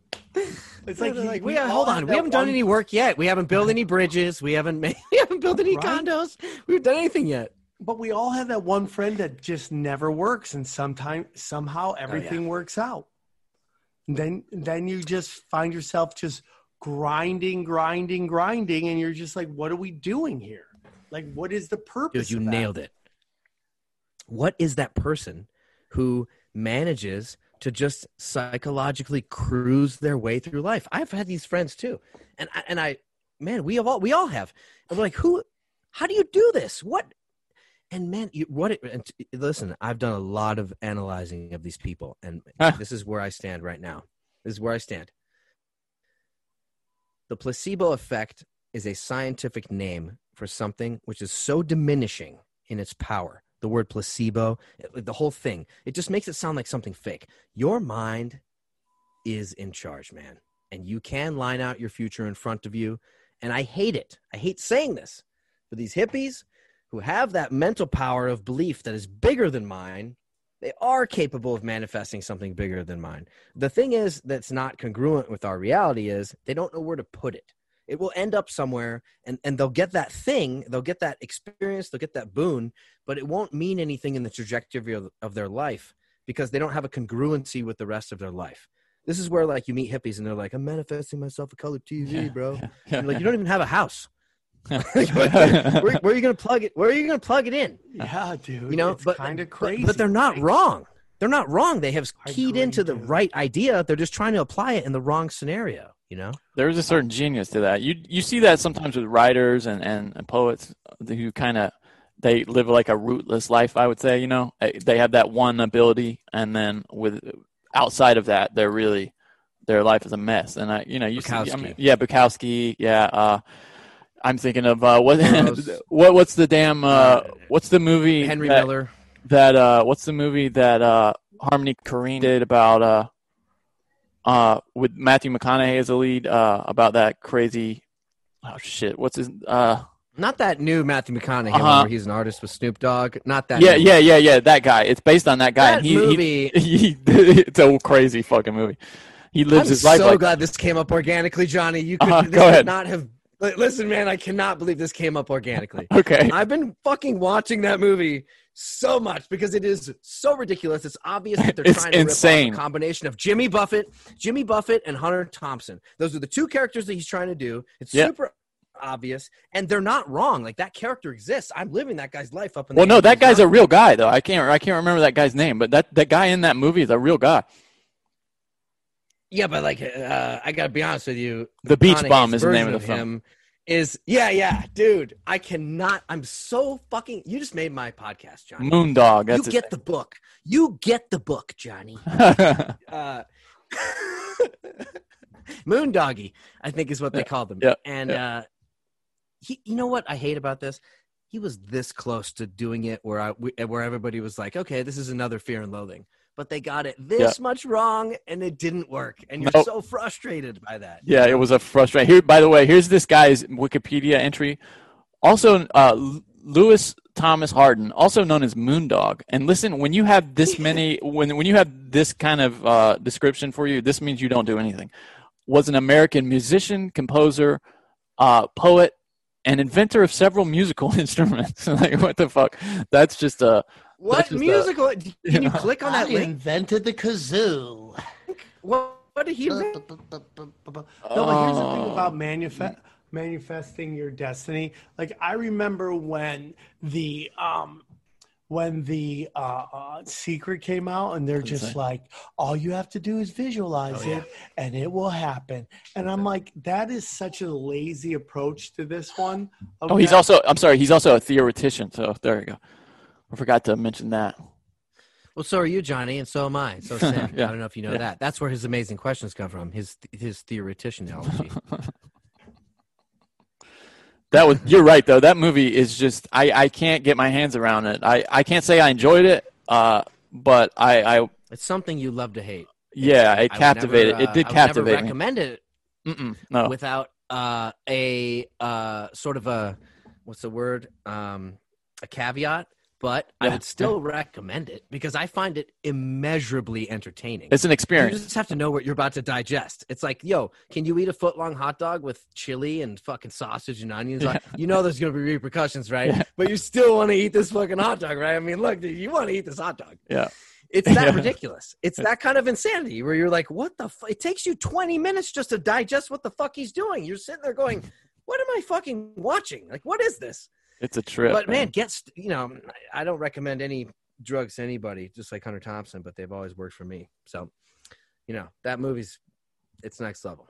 it's Like, like, we, all hold have on. We that haven't done one- any work yet. We haven't built any bridges. We haven't made, we haven't built any Right? condos. We haven't done anything yet. But we all have that one friend that just never works and sometime somehow oh, everything works out then then you just find yourself just grinding grinding grinding and you're just like what are we doing here like what is the purpose Dude, you nailed it. What is that person who manages to just psychologically cruise their way through life? I've had these friends too, and I, and I, man, we have all we all have. And we're like, who? How do you do this? What? And man, you, what? It, and listen, I've done a lot of analyzing of these people, and Huh. Ah. this is where I stand right now. This is where I stand. The placebo effect is a scientific name for something which is so diminishing in its power. The word placebo, the whole thing, it just makes it sound like something fake. Your mind is in charge, man. And you can line out your future in front of you. And I hate it. I hate saying this. But these hippies who have that mental power of belief that is bigger than mine, they are capable of manifesting something bigger than mine. The thing is that's not congruent with our reality is they don't know where to put it. It will end up somewhere and, and they'll get that thing, they'll get that experience, they'll get that boon, but it won't mean anything in the trajectory of, of their life because they don't have a congruency with the rest of their life. This is where like you meet hippies and they're like, I'm manifesting myself a color TV, Yeah, bro. yeah, You're like, you don't even have a house. yeah. where, where are you gonna plug it? Where are you gonna plug it in? Yeah, dude. You know, it's but kind of crazy. But, they're not right? wrong. They're not wrong. They have keyed agree, into the dude. right idea. They're just trying to apply it in the wrong scenario. You know? There's a certain genius to that. You you see that sometimes with writers and, and, and poets who kind of they live like a rootless life. I would say, you know, they have that one ability, and then with outside of that, they're really their life is a mess. And I, you know, you see, I mean, yeah, Bukowski, yeah. Uh, I'm thinking of uh, what what what's the damn uh, what's the movie Henry that- Miller. that uh, what's the movie that uh, Harmony Korine did about uh, uh, with Matthew McConaughey as the lead uh, about that crazy oh shit what's his uh Not that new Matthew McConaughey Uh-huh. where he's an artist with Snoop Dogg. Not that. yeah new. yeah yeah yeah that guy it's based on that guy That he, movie- he, he it's a crazy fucking movie he lives I'm his life so like glad this came up organically, Johnny. You could Uh-huh, go could ahead. not have. Li- Listen, man, I cannot believe this came up organically. okay I've been fucking watching that movie so much because it is so ridiculous. It's obvious that they're It's trying to insane. rip off a combination of Jimmy Buffett, Jimmy Buffett, and Hunter Thompson. Those are the two characters that he's trying to do. It's Yeah. super obvious, and they're not wrong. Like that character exists. I'm living that guy's life up in. The Well no that guy's a real guy though I can't I can't remember that guy's name but that that guy in that movie is a real guy Yeah, but like, uh, I gotta be honest with you. The Beach Bum is the name of the film. him Is yeah, yeah, dude. I cannot. I'm so fucking. You just made my podcast, Johnny. Moondog you get the book. You get the book, Johnny. Uh, Moondoggy, I think is what they called them. yeah, And uh, he, you know what I hate about this? He was this close to doing it where I, where everybody was like, okay, this is another Fear and Loathing, but they got it this much wrong and it didn't work, and you're Nope. so frustrated by that. Yeah, it was a frustrating. Here, by the way, here's this guy's Wikipedia entry. Also, uh, Louis Thomas Hardin, also known as Moondog. And listen, when you have this many, when when you have this kind of uh, description for you, this means you don't do anything. Was an American musician, composer, uh, poet, and inventor of several musical instruments. like what the fuck? That's just a What That's just a- musical? Can you click on that I link? invented the kazoo. What, what did he? invent? No, but here's the thing Oh. about manufa- manifesting your destiny. Like I remember when the um when the uh, uh secret came out and they're just like all you have to do is visualize Oh, it and it will happen and i'm like that is such a lazy approach to this one Oh, he's also. I'm sorry. He's also a theoretician. So there you go. I forgot to mention that. Well, so are you, Johnny, and so am I. So Sam. Yeah. I don't know if you know Yeah. that. That's where his amazing questions come from. His his theoreticianology. That was. You're right though. That movie is just. I. I can't get my hands around it. I. I can't say I enjoyed it. Uh. But I. I. it's something you love to hate. Yeah. It captivated. never, it uh, did I would never captivate me. recommend it no. without uh, a uh, sort of a what's the word? Um, a caveat. But I would still recommend it because I find it immeasurably entertaining. It's an experience. You just have to know what you're about to digest. It's like, yo, can you eat a foot long hot dog with chili and fucking sausage and onions? Like, you know there's gonna be repercussions, right? Yeah. But you still want to eat this fucking hot dog, right? I mean, look, dude, you want to eat this hot dog. Yeah. It's that Yeah. ridiculous. It's that kind of insanity where you're like, what the? Fu-? It takes you 20 minutes just to digest what the fuck he's doing. You're sitting there going, what am I fucking watching? Like, what is this? It's a trip. but man, gets you know, I don't recommend any drugs to anybody, just like Hunter Thompson, but they've always worked for me. So, you know, that movie's it's next level.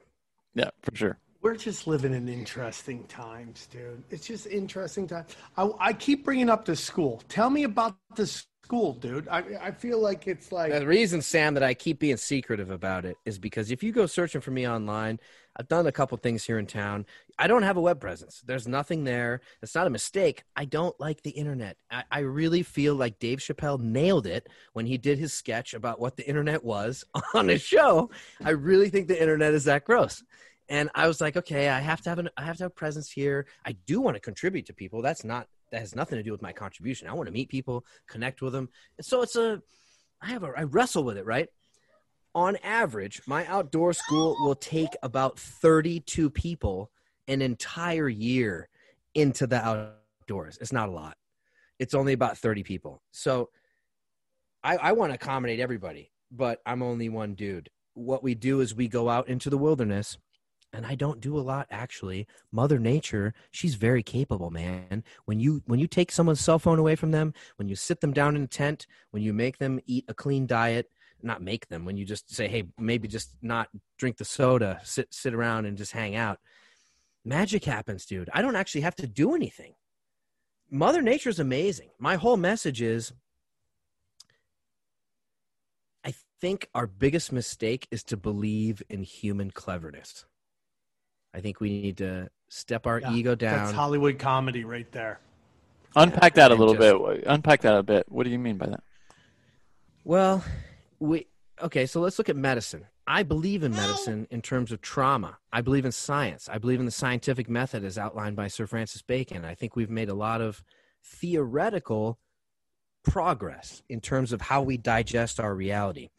Yeah, for sure. we're just living in interesting times dude it's just interesting time I, I keep bringing up the school tell me about the school dude i, I feel like it's like The reason, Sam, that I keep being secretive about it is because if you go searching for me online, I've done a couple things here in town. I don't have a web presence. There's nothing there. It's not a mistake. I don't like the internet. I, I really feel like Dave Chappelle nailed it when he did his sketch about what the internet was on his show. I really think the internet is that gross. And I was like, okay, I have to have an I have to have presence here. I do want to contribute to people. That's not that has nothing to do with my contribution. I want to meet people, connect with them. And so it's a I have a I wrestle with it, right? On average, my outdoor school will take about 32 people an entire year into the outdoors. It's not a lot. It's only about 30 people. So I, I want to accommodate everybody, but I'm only one dude. What we do is we go out into the wilderness and I don't do a lot actually. Mother Nature, she's very capable, man. When you when you take someone's cell phone away from them, when you sit them down in a tent, when you make them eat a clean diet, not make them, when you just say, "Hey, maybe just not drink the soda, sit sit around and just hang out." Magic happens, dude. I don't actually have to do anything. Mother Nature's amazing. My whole message is I think our biggest mistake is to believe in human cleverness. I think we need to step our Yeah, ego down. that's hollywood comedy right there Unpack that a little just- bit. Unpack that a bit. What do you mean by that? Well, we okay. So let's look at medicine. I believe in medicine in terms of trauma. I believe in science. I believe in the scientific method as outlined by Sir Francis Bacon. I think we've made a lot of theoretical progress in terms of how we digest our reality.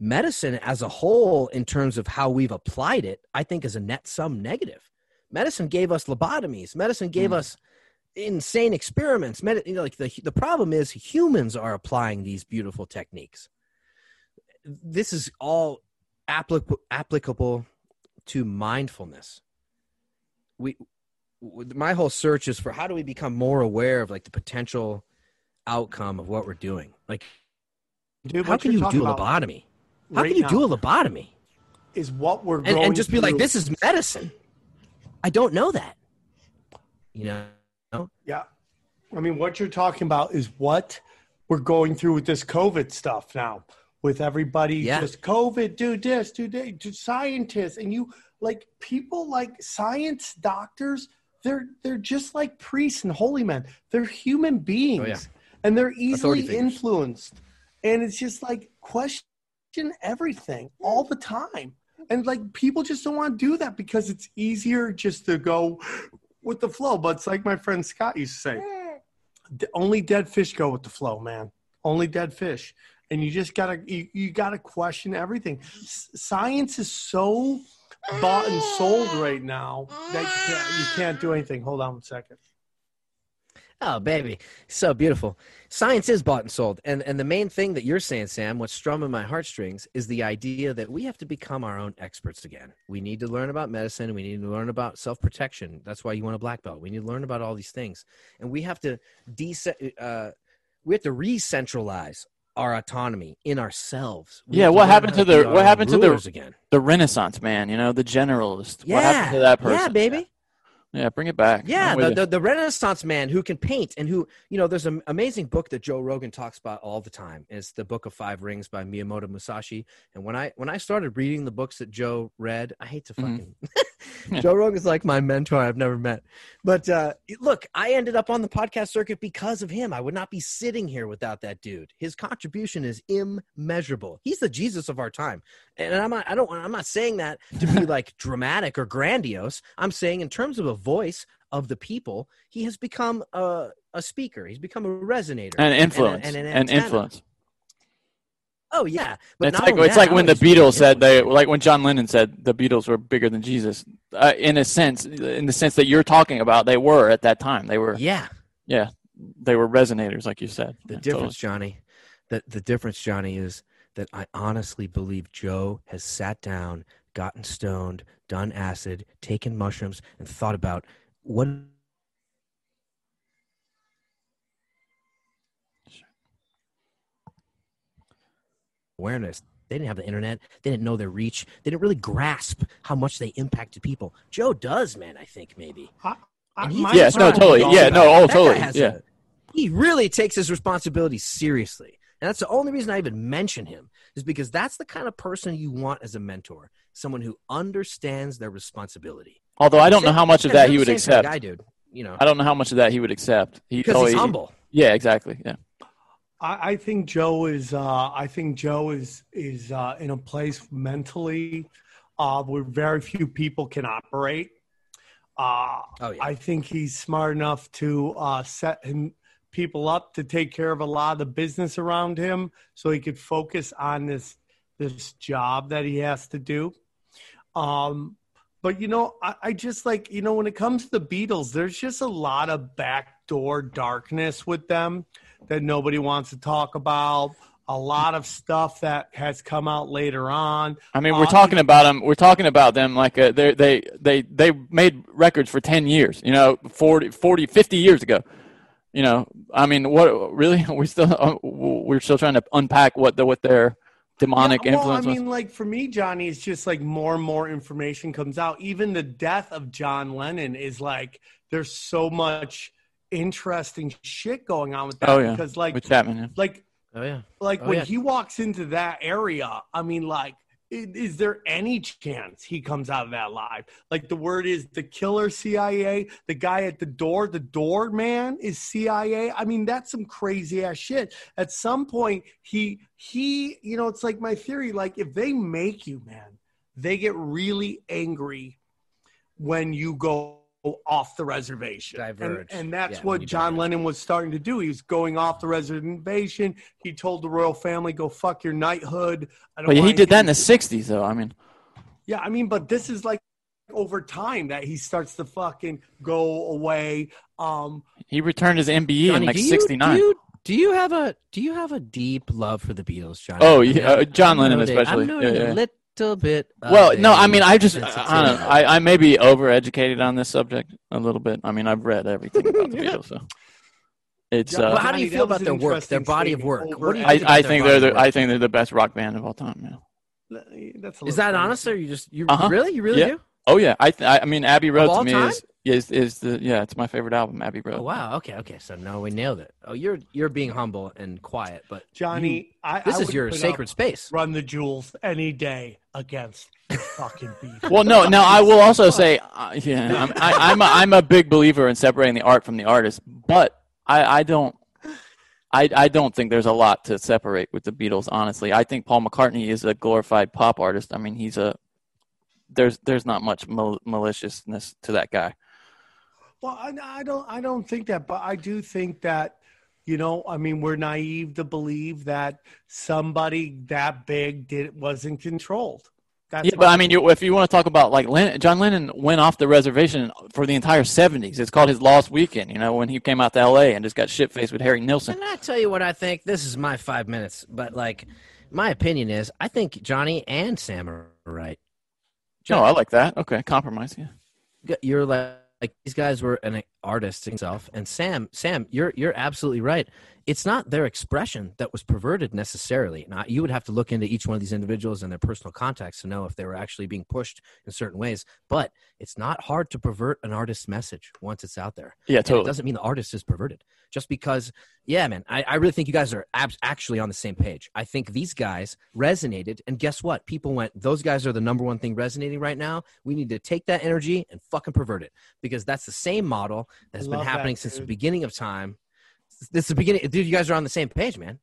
Medicine as a whole, in terms of how we've applied it, I think is a net sum negative. Medicine gave us lobotomies. Medicine gave Mm. us insane experiments. Medi- you know, like the the problem is humans are applying these beautiful techniques. This is all applic- applicable to mindfulness. We, my whole search is for how do we become more aware of like the potential outcome of what we're doing. Like, Dude, how can you do a about lobotomy? How right can you do a lobotomy? Is what we're And, going and just be like, this is medicine. I don't know that. You know. Yeah. I mean, what you're talking about is what we're going through with this COVID stuff now, with everybody Yeah. just COVID, do this, do that, do scientists, and you like people like science doctors. They're they're just like priests and holy men. They're human beings, Oh, yeah. and they're easily influenced. And it's just like question everything all the time. And like people just don't want to do that because it's easier just to go with the flow. But it's like my friend Scott used to say, "D- only dead fish go with the flow, man. Only dead fish. And you just gotta you, you gotta question everything. S- science is so bought and sold right now that you can't, you can't do anything. Hold on one second. Oh, baby, so beautiful. Science is bought and sold, and and the main thing that you're saying, Sam, what's strumming my heartstrings, is the idea that we have to become our own experts again. We need to learn about medicine. We need to learn about self protection. That's why you want a black belt. We need to learn about all these things, and we have to de- uh, we have to re-centralize our autonomy in ourselves. We Yeah, what happened to the- what happened to the- again? The Renaissance man, you know, the generalist. Yeah, what happened to that person? yeah, baby. Yeah, bring it back. Yeah, the, the, the Renaissance man who can paint and who, you know, there's an amazing book that Joe Rogan talks about all the time. It's the Book of Five Rings by Miyamoto Musashi. And when I when I started reading the books that Joe read, I hate to Mhm. fucking Joe Rogan's like my mentor I've never met. But uh, look, I ended up on the podcast circuit because of him. I would not be sitting here without that dude. His contribution is immeasurable. He's the Jesus of our time. And I'm not, I don't I'm not saying that to be like dramatic or grandiose. I'm saying in terms of a voice of the people, he has become a, a speaker. He's become a resonator. and influence and and, an influence. Oh yeah, but It's like it's that, like when the only is he Beatles said they like when John Lennon said the Beatles were bigger than Jesus. Uh, in a sense, in the sense that you're talking about, they were at that time. They were yeah. yeah, they were resonators, like you said. The Yeah, difference, Johnny, the the difference, Johnny, is that I honestly believe Joe has sat down, gotten stoned, done acid, taken mushrooms, and thought about what awareness. They didn't have the internet. They didn't know their reach. They didn't really grasp how much they impacted people. Joe does, man. I think maybe. I, I, he- my Yes, no, totally. Yeah, no, that. oh, totally. Yeah. a- he really takes his responsibility seriously. And that's the only reason I even mention him is because that's the kind of person you want as a mentor, someone who understands their responsibility. Although I don't know how much of that he would Same kind of accept. Guy, dude. You know, I don't know how much of that he would accept. He because totally, he's humble. Yeah, exactly. Yeah. I, I think Joe is. Uh, I think Joe is is uh, in a place mentally uh, where very few people can operate. Uh, Oh yeah. I think he's smart enough to uh, set him, people up to take care of a lot of the business around him, so he could focus on this this job that he has to do. Um, but you know, I, I just like you know when it comes to the Beatles, there's just a lot of backdoor darkness with them that nobody wants to talk about. A lot of stuff that has come out later on. I mean, we're Uh, talking about them. We're talking about them like uh, they they they they made records for ten years. You know, 40, 40 50 years ago. You know, I mean, what really? We still uh, we're still trying to unpack what the what their demonic Yeah, well, influence I was. mean, like for me, Johnny, it's just like more and more information comes out. Even the death of John Lennon is like there's so much interesting shit going on with that Oh, yeah. because like with Chapman. Like oh yeah. like Oh, when yeah. he walks into that area, I mean, like is there any chance he comes out of that live? Like the word is the killer CIA, the guy at the door, the door man is CIA. I mean, that's some crazy ass shit. At some point, he he, you know, it's like my theory. Like if they make you, man, they get really angry when you go off the reservation. And- Diverge. And, that's Yeah, what John diverge. Lennon was starting to do. He was going off the reservation. He told the royal family, "Go fuck your knighthood." I don't But he did that in the '60s, though. I mean, yeah, I mean, but this is like over time that he starts to fucking go away. Um, he returned his MBE Johnny, in like do you- '69. Do you, do you have a do you have a deep love for the Beatles, Johnny? Oh, yeah, uh, John Lennon especially. Yeah, a little bit. Well, no, I mean, I just, I. I, I, I may be overeducated on this subject a little bit. I mean, I've read everything about the Beatles, so it's. John- Well, Uh, how do you feel about their work, their body of work? What do you I, think about I think they're, the, I think they're the best rock band of all time. Yeah. that's a Is that crazy. honest, or you just you Uh-huh. really you really Yeah. do? Oh yeah, I, th- I I mean, Abbey Road to me time? is is is the yeah, it's my favorite album, Abbey Road. Oh wow, okay, okay. So no, we nailed it. Oh, you're you're being humble and quiet, but Johnny? I, this I is your sacred up space. Run the jewels any day against the fucking beef. Well, no. Now I will also say, uh, yeah, I'm, I, I'm a, I'm a big believer in separating the art from the artist, but I, I don't. I, I don't think there's a lot to separate with the Beatles. Honestly, I think Paul McCartney is a glorified pop artist. I mean, he's a there's there's not much mal- maliciousness to that guy. Well, I, I don't, I don't think that, but I do think that, you know, I mean, we're naive to believe that somebody that big did wasn't controlled. That's Yeah, but I mean, you, if you want to talk about like Lennon, John Lennon went off the reservation for the entire '70s. It's called his Lost Weekend. You know, when he came out to L.A. and just got shit faced with Harry Nilsson. And I tell you what I think. This is my five minutes, but like, my opinion is, I think Johnny and Sam are right. No, I like that. Okay, compromise. Yeah. You're like, like these guys were an artist himself, and Sam, Sam, you're you're absolutely right. It's not their expression that was perverted necessarily. Now, you would have to look into each one of these individuals and their personal context to know if they were actually being pushed in certain ways. But it's not hard to pervert an artist's message once it's out there. Yeah, And totally. it doesn't mean the artist is perverted. Just because, yeah, man, I, I really think you guys are ab- actually on the same page. I think these guys resonated, and guess what? People went, those guys are the number one thing resonating right now. We need to take that energy and fucking pervert it because that's the same model that's been Love that, happening since the beginning of time. This is the beginning, dude. You guys are on the same page, man.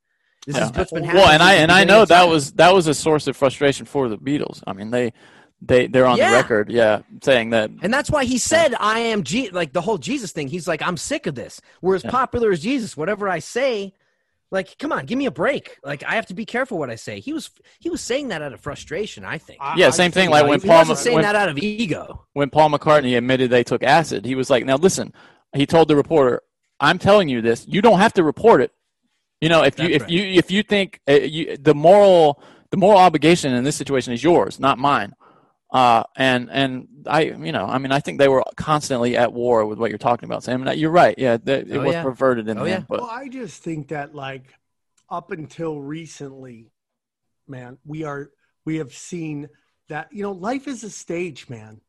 This is what's been happening. Well, and I and I know that was that was a source of frustration for the Beatles. I mean, they they they're on Yeah. the record, yeah, saying that. And that's why he said, I am Je-, like the whole Jesus thing. He's like, I'm sick of this. We're as Yeah. popular as Jesus. Whatever I say, like, come on, give me a break. Like, I have to be careful what I say. He was he was saying that out of frustration, I think. I- Yeah, I same thing, like when he Paul wasn't saying when- that out of ego. when Paul McCartney admitted they took acid, he was like, "Now listen," he told the reporter, "I'm telling you this. You don't have to report it. You know, if you if right. you if you think uh, you, the moral the moral obligation in this situation is yours, not mine." Uh, and and I, you know, I mean, I think they were constantly at war with what you're talking about, Sam. And you're right. Yeah, that, it Oh, was yeah. perverted in Oh, the yeah. end, but well, I just think that like up until recently, man, we are we have seen that you know life is a stage, man,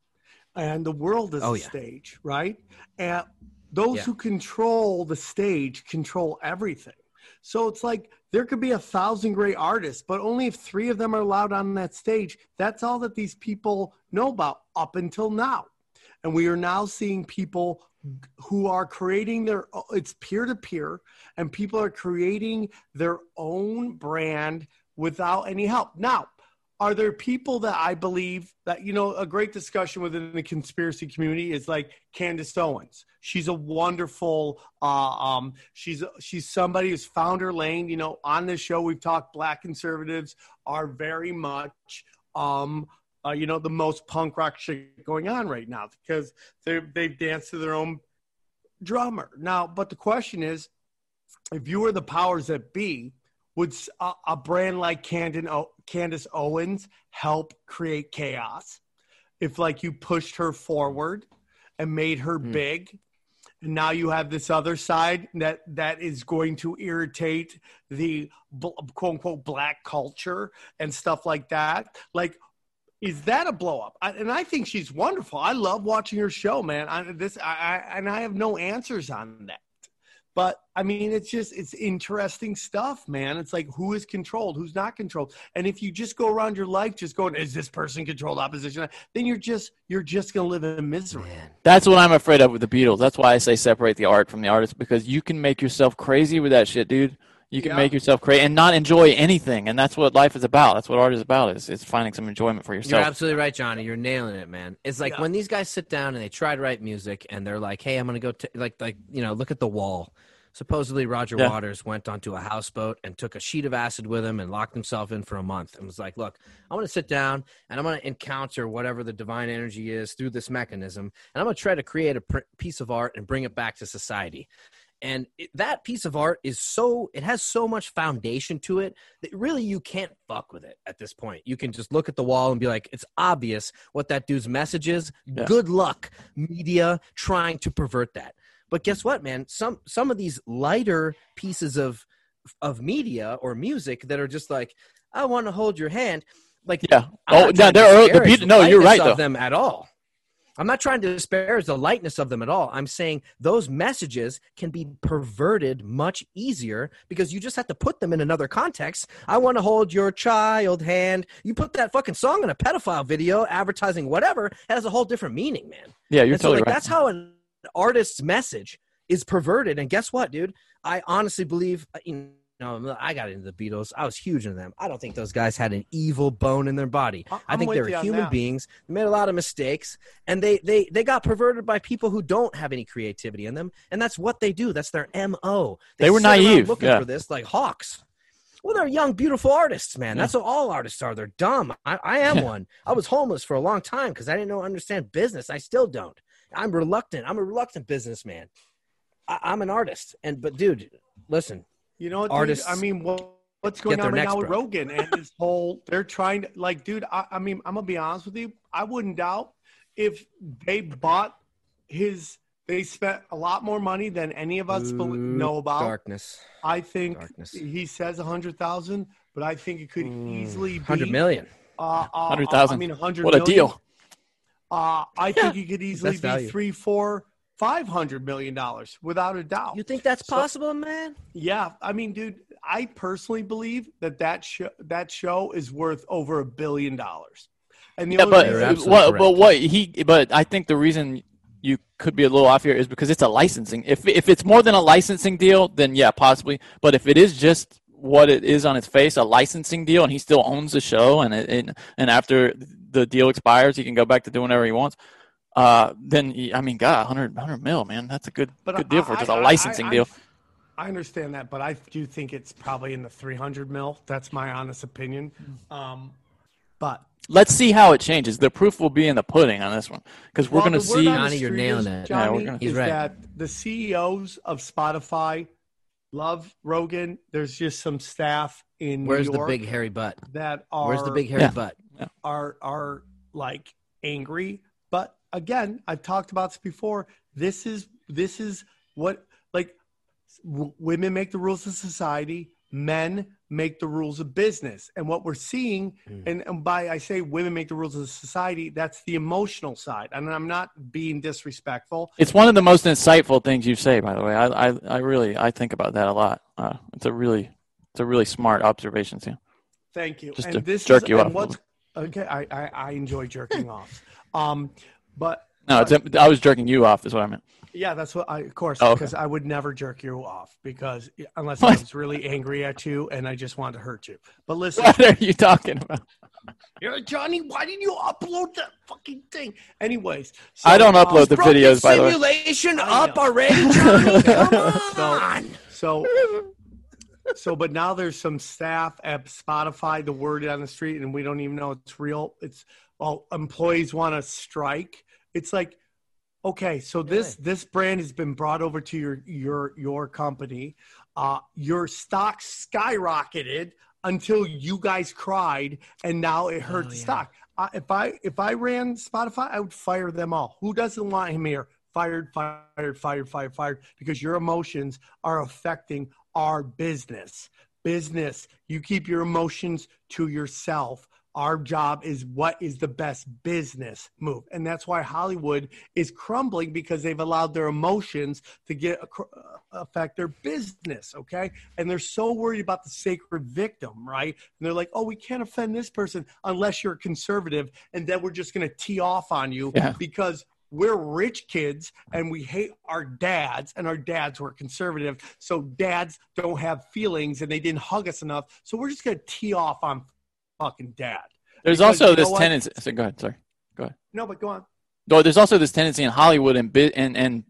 and the world is Oh, a yeah. stage, right? And those Yeah. who control the stage control everything. So it's like there could be a thousand great artists, but only if three of them are allowed on that stage. That's all that these people know about up until now. And we are now seeing people who are creating their it's peer to peer and people are creating their own brand without any help. Now, are there people that I believe that you know a great discussion within the conspiracy community is like Candace Owens. She's a wonderful uh, um she's she's somebody who's found her lane, you know, on this show we've talked black conservatives are very much um uh, you know the most punk rock shit going on right now because they they've danced to their own drummer. Now, but the question is if you were the powers that be, would a brand like Candon, o, Candace Owens help create chaos? If like you pushed her forward and made her Hmm. big, and now you have this other side that that is going to irritate the quote unquote black culture and stuff like that. Like, is that a blow up? I, and I think she's wonderful. I love watching her show, man. I, this I, I and I have no answers on that. But I mean, it's just it's interesting stuff, man. It's like who is controlled, who's not controlled, and if you just go around your life just going, "Is this person controlled opposition?" Then you're just you're just gonna live in misery. Man. That's what I'm afraid of with the Beatles. That's why I say separate the art from the artist because you can make yourself crazy with that shit, dude. You can Yeah. make yourself create and not enjoy anything, and that's what life is about. That's what art is about. Is is finding some enjoyment for yourself. You're absolutely right, Johnny. You're nailing it, man. It's like Yeah. when these guys sit down and they try to write music, and they're like, "Hey, I'm gonna go t- like like you know, look at the wall." Supposedly, Roger Yeah. Waters went onto a houseboat and took a sheet of acid with him and locked himself in for a month and was like, "Look, I'm gonna sit down and I'm gonna encounter whatever the divine energy is through this mechanism, and I'm gonna try to create a pr- piece of art and bring it back to society." And it, that piece of art is so it has so much foundation to it that really you can't fuck with it at this point you can just look at the wall and be like it's obvious what that dude's message is Yeah. good luck media trying to pervert that but guess what man some some of these lighter pieces of of media or music that are just like i want to hold your hand like Yeah. Oh, no, they're the no, you're right, of though. them at all I'm not trying to disparage the lightness of them at all. I'm saying those messages can be perverted much easier because you just have to put them in another context. I want to hold your child hand. You put that fucking song in a pedophile video, advertising whatever, it has a whole different meaning, man. yeah, you're And so, totally like, right. That's how an artist's message is perverted. And guess what, dude? I honestly believe, you know, I got into the Beatles. I was huge into them. I don't think those guys had an evil bone in their body. I- I I'm think they were human that. beings. They made a lot of mistakes, and they they they got perverted by people who don't have any creativity in them, and that's what they do. That's their mo. They were naive, looking yeah. for this like hawks. Well, they're young, beautiful artists, man. That's what all artists are. They're dumb. I, I am one. I was homeless for a long time because I didn't know understand business. I still don't. I'm reluctant. I'm a reluctant businessman. I, I'm an artist, and but dude, listen, You know what? Artists Dude? I mean, what, what's going on right now with broke. Rogan and his whole? They're trying to like, dude. I, I mean, I'm gonna be honest with you. I wouldn't doubt if they bought his. They spent a lot more money than any of us Ooh, know about. darkness, I think darkness. he says a hundred thousand, but I think it could easily be hundred million. Uh, uh, 100,000. I mean, hundred. What a million. deal. Uh, I think it could easily be value. three, four, five hundred million dollars without a doubt. You think that's So- possible, man? Yeah, I mean, dude, I personally believe that that show that show is worth over a billion dollars. And the Yeah, only but You're reason, absolutely what? But what he? But I think the reason you could be a little off here is because it's a licensing. If if it's more than a licensing deal, then yeah, possibly. But if it is just what it is on its face, a licensing deal, and he still owns the show, and it, and and after the deal expires, he can go back to doing whatever he wants. Uh, then I mean, God, 100, 100 mil, man, that's a good but good deal for I- just I- a I- licensing I- deal. I understand that, but I do think it's probably in the three hundred mil. That's my honest opinion. Um, but Let's see how it changes. The proof will be in the pudding on this one because we're well, going to see. Johnny, you're nailing is, it. Yeah, we're Johnny, gonna- He's is right. that the CEOs of Spotify love Rogan. There's just some staff in Where's New the big hairy butt? that are Where's the big hairy Yeah. butt? are are like angry but again i've talked about this before this is this is what like w- women make the rules of society men make the rules of business and what we're seeing Mm. and, and by i say women make the rules of society that's the emotional side and i'm not being disrespectful It's one of the most insightful things you say, by the way. I, I, I really, I think about that a lot. Uh, it's a really, it's a really smart observation too. Thank you. Just and to this jerk is, you off okay, I, I I enjoy jerking off. Um, but No, it's, I was jerking you off, is what I meant. yeah, that's what I of course Oh, okay. because I would never jerk you off because unless I was really angry at you and I just wanted to hurt you. But listen, What are you talking about? you're like, Johnny, why didn't you upload that fucking thing? Anyways, so, I don't um, upload the Broken videos, by the way. simulation up already, Johnny. Come So- on. So, so, but now there's some staff at Spotify. The word on the street, and we don't even know it's real. It's well, employees want to strike. It's like, okay, so this this brand has been brought over to your your your company. Uh, your stock skyrocketed until you guys cried, and now it hurt Oh, the yeah. stock. Uh, if I if I ran Spotify, I would fire them all. Who doesn't want him here? Fired, fired, fired, fired, fired. Because your emotions are affecting our business. Business. You keep your emotions to yourself. Our job is what is the best business move. And that's why Hollywood is crumbling because they've allowed their emotions to get uh, affect their business, okay? And they're so worried about the sacred victim, right? And they're like, "Oh, we can't offend this person unless you're a conservative and then we're just going to tee off on you Yeah. because we're rich kids and we hate our dads and our dads were conservative so dads don't have feelings and they didn't hug us enough so we're just going to tee off on fucking dad There's Because also you know this what? tendency. So go ahead. Sorry. Go ahead. No but go on Though there's also this tendency in Hollywood and bi- and and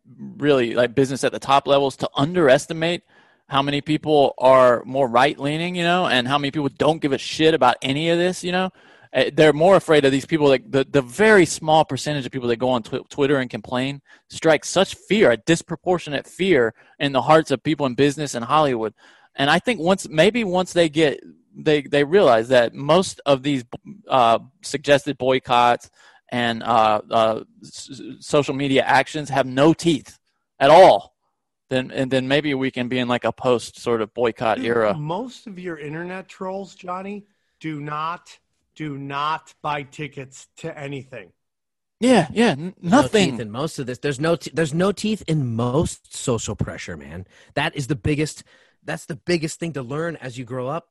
really like business at the top levels to underestimate how many people are more right leaning, you know, and how many people don't give a shit about any of this, you know. Uh, They're more afraid of these people. Like the, the very small percentage of people that go on tw- Twitter and complain strike such fear, a disproportionate fear in the hearts of people in business and Hollywood. And I think once maybe once they get they they realize that most of these uh, suggested boycotts and uh, uh, s- social media actions have no teeth at all, then and then maybe we can be in like a post sort of boycott Dude, era. most of your internet trolls johnny do not do not buy tickets to anything Yeah, yeah, n- There's no nothing. teeth in most of this. There's no te- there's no teeth in most social pressure, man. That is the biggest. That's the biggest thing to learn as you grow up,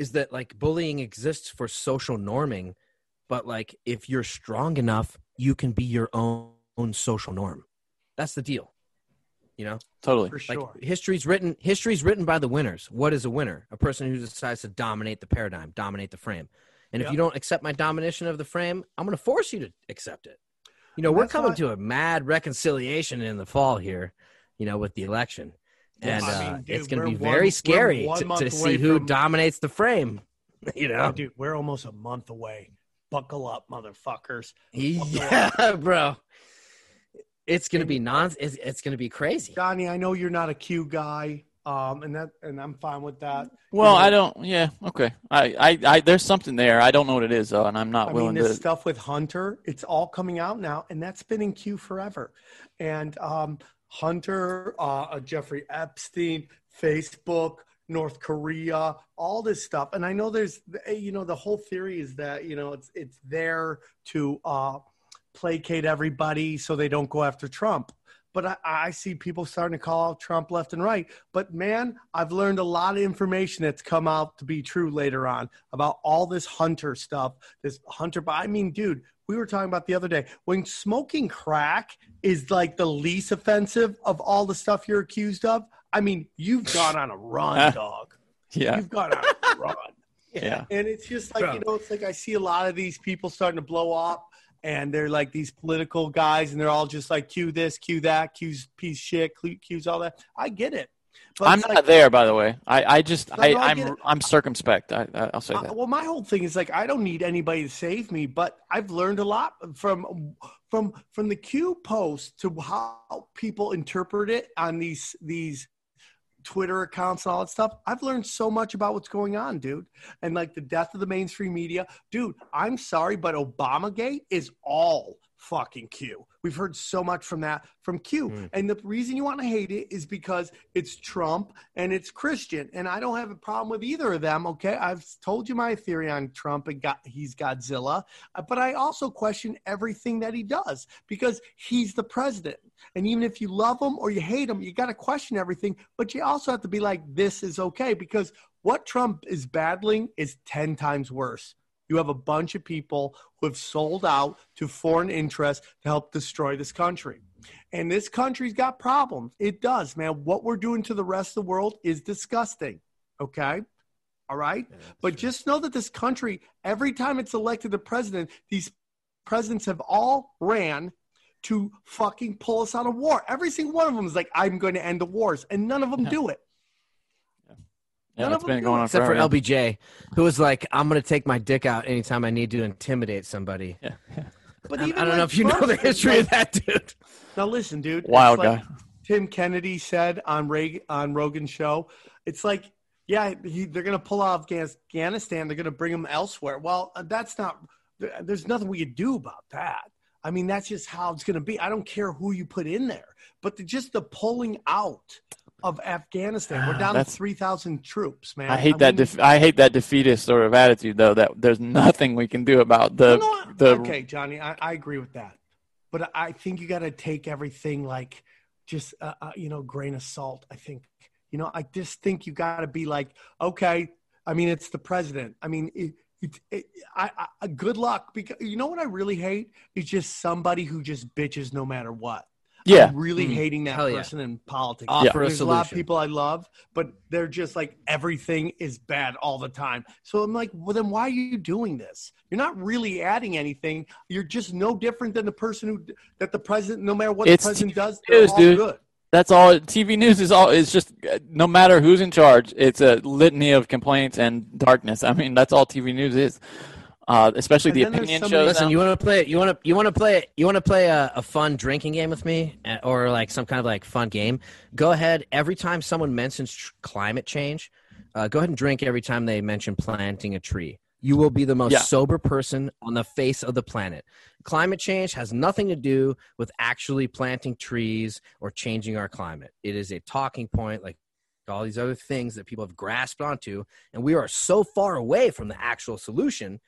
is that like bullying exists for social norming, but like if you're strong enough, you can be your own, own social norm. That's the deal. You know, totally. for like sure history's written. History's written by the winners. What is a winner? A person who decides to dominate the paradigm, dominate the frame. And if you don't accept my domination of the frame, I'm going to force you to accept it. You know, And we're coming why- to a mad reconciliation in the fall here, you know, with the election. And I mean, uh, dude, it's going to be very we're scary to, to see who from- dominates the frame. You Oh, know? dude we're almost a month away buckle up motherfuckers Yeah, bro. It's going to be non it's, it's going to be crazy. johnny i know you're not a q guy um and that and i'm fine with that Well, know- I don't. Yeah, okay. I, I, I, there's something there. I don't know what it is though, and I'm not I willing mean, this to. stuff with Hunter, it's all coming out now, and that's been in Q forever. And um, Hunter, uh, Jeffrey Epstein, Facebook, North Korea, all this stuff. And I know there's, you know, the whole theory is that you know it's it's there to uh, placate everybody so they don't go after Trump. But I, I see people starting to call out Trump left and right. But man, I've learned a lot of information that's come out to be true later on about all this Hunter stuff. This Hunter, but I mean, dude, we were talking about the other day when smoking crack is like the least offensive of all the stuff you're accused of. I mean, you've gone on a run, dog. Yeah, You've gone on a run. yeah. And it's just like, Bro. you know, it's like I see a lot of these people starting to blow up and they're like these political guys and they're all just like Q this, Q that, Q's piece shit, Q- Q's all that. I get it. But I'm not like, there, by the way. I, I just, No, I, no, I get I'm, it. I'm circumspect. I, I- I'll say Uh, that. well, my whole thing is like I don't need anybody to save me, but I've learned a lot from from from the Q post to how people interpret it on these these Twitter accounts and all that stuff. I've learned so much about what's going on, dude. And like the death of the mainstream media, dude. I'm sorry, but Obamagate is all fucking Q. We've heard so much from that from Q. Mm. And the reason you want to hate it is because it's Trump and it's Christian. And I don't have a problem with either of them. Okay. I've told you my theory on Trump and got he's Godzilla. Uh, But I also question everything that he does because he's the president. And even if you love him or you hate him, you got to question everything. But you also have to be like, this is okay because what Trump is battling is 10 times worse. You have a bunch of people who have sold out to foreign interests to help destroy this country. And this country's got problems. It does, man. What we're doing to the rest of the world is disgusting. Okay? All right? But just know that this country, every time it's elected a president, these presidents have all ran to fucking pull us out of war. Every single one of them is like, I'm going to end the wars. And none of them do it. Yeah, none it's of them been going on Except for. LBJ, who was like, I'm going to take my dick out anytime I need to intimidate somebody. Yeah. But I, I don't like know if you know the history like- of that dude. Now listen, dude. Wild like guy. Tim Kennedy said on Reagan, on Rogan's show, it's like, yeah, he, they're going to pull out Afghanistan. They're going to bring them elsewhere. Well, uh, that's not. There's nothing we could do about that. I mean, that's just how it's going to be. I don't care who you put in there, but the, just the pulling out of Afghanistan. We're down to three thousand troops, man. I hate that. mean, Def- I hate that defeatist sort of attitude, though. That there's nothing we can do about the no, the. okay, Johnny, I, I agree with that, but I think you got to take everything like just uh, uh, you know grain of salt. I think you know I just think you got to be like okay. I mean, it's the president. I mean, it, it, it, I, I good luck because you know what I really hate is just somebody who just bitches no matter what. Yeah. I'm really Mm. hating that Hell yeah. person in politics. Offer a There's a lot of people I love, but they're just like everything is bad all the time. So I'm like, well, then why are you doing this? You're not really adding anything. You're just no different than the person who that the president, no matter what It's the president TV does, they're news, all dude. good. That's all. TV news is all. It's just no matter who's in charge, it's a litany of complaints and darkness. I mean, that's all TV news is. Uh, especially And the then opinion shows. Listen, now. you want to play? You want to? You want to play? You want to play a, a fun drinking game with me, Uh, or like some kind of like fun game? Go ahead. Every time someone mentions tr- climate change, uh, go ahead and drink every time they mention planting a tree. You will be the most Yeah. sober person on the face of the planet. Climate change has nothing to do with actually planting trees or changing our climate. It is a talking point, like all these other things that people have grasped onto, and we are so far away from the actual solution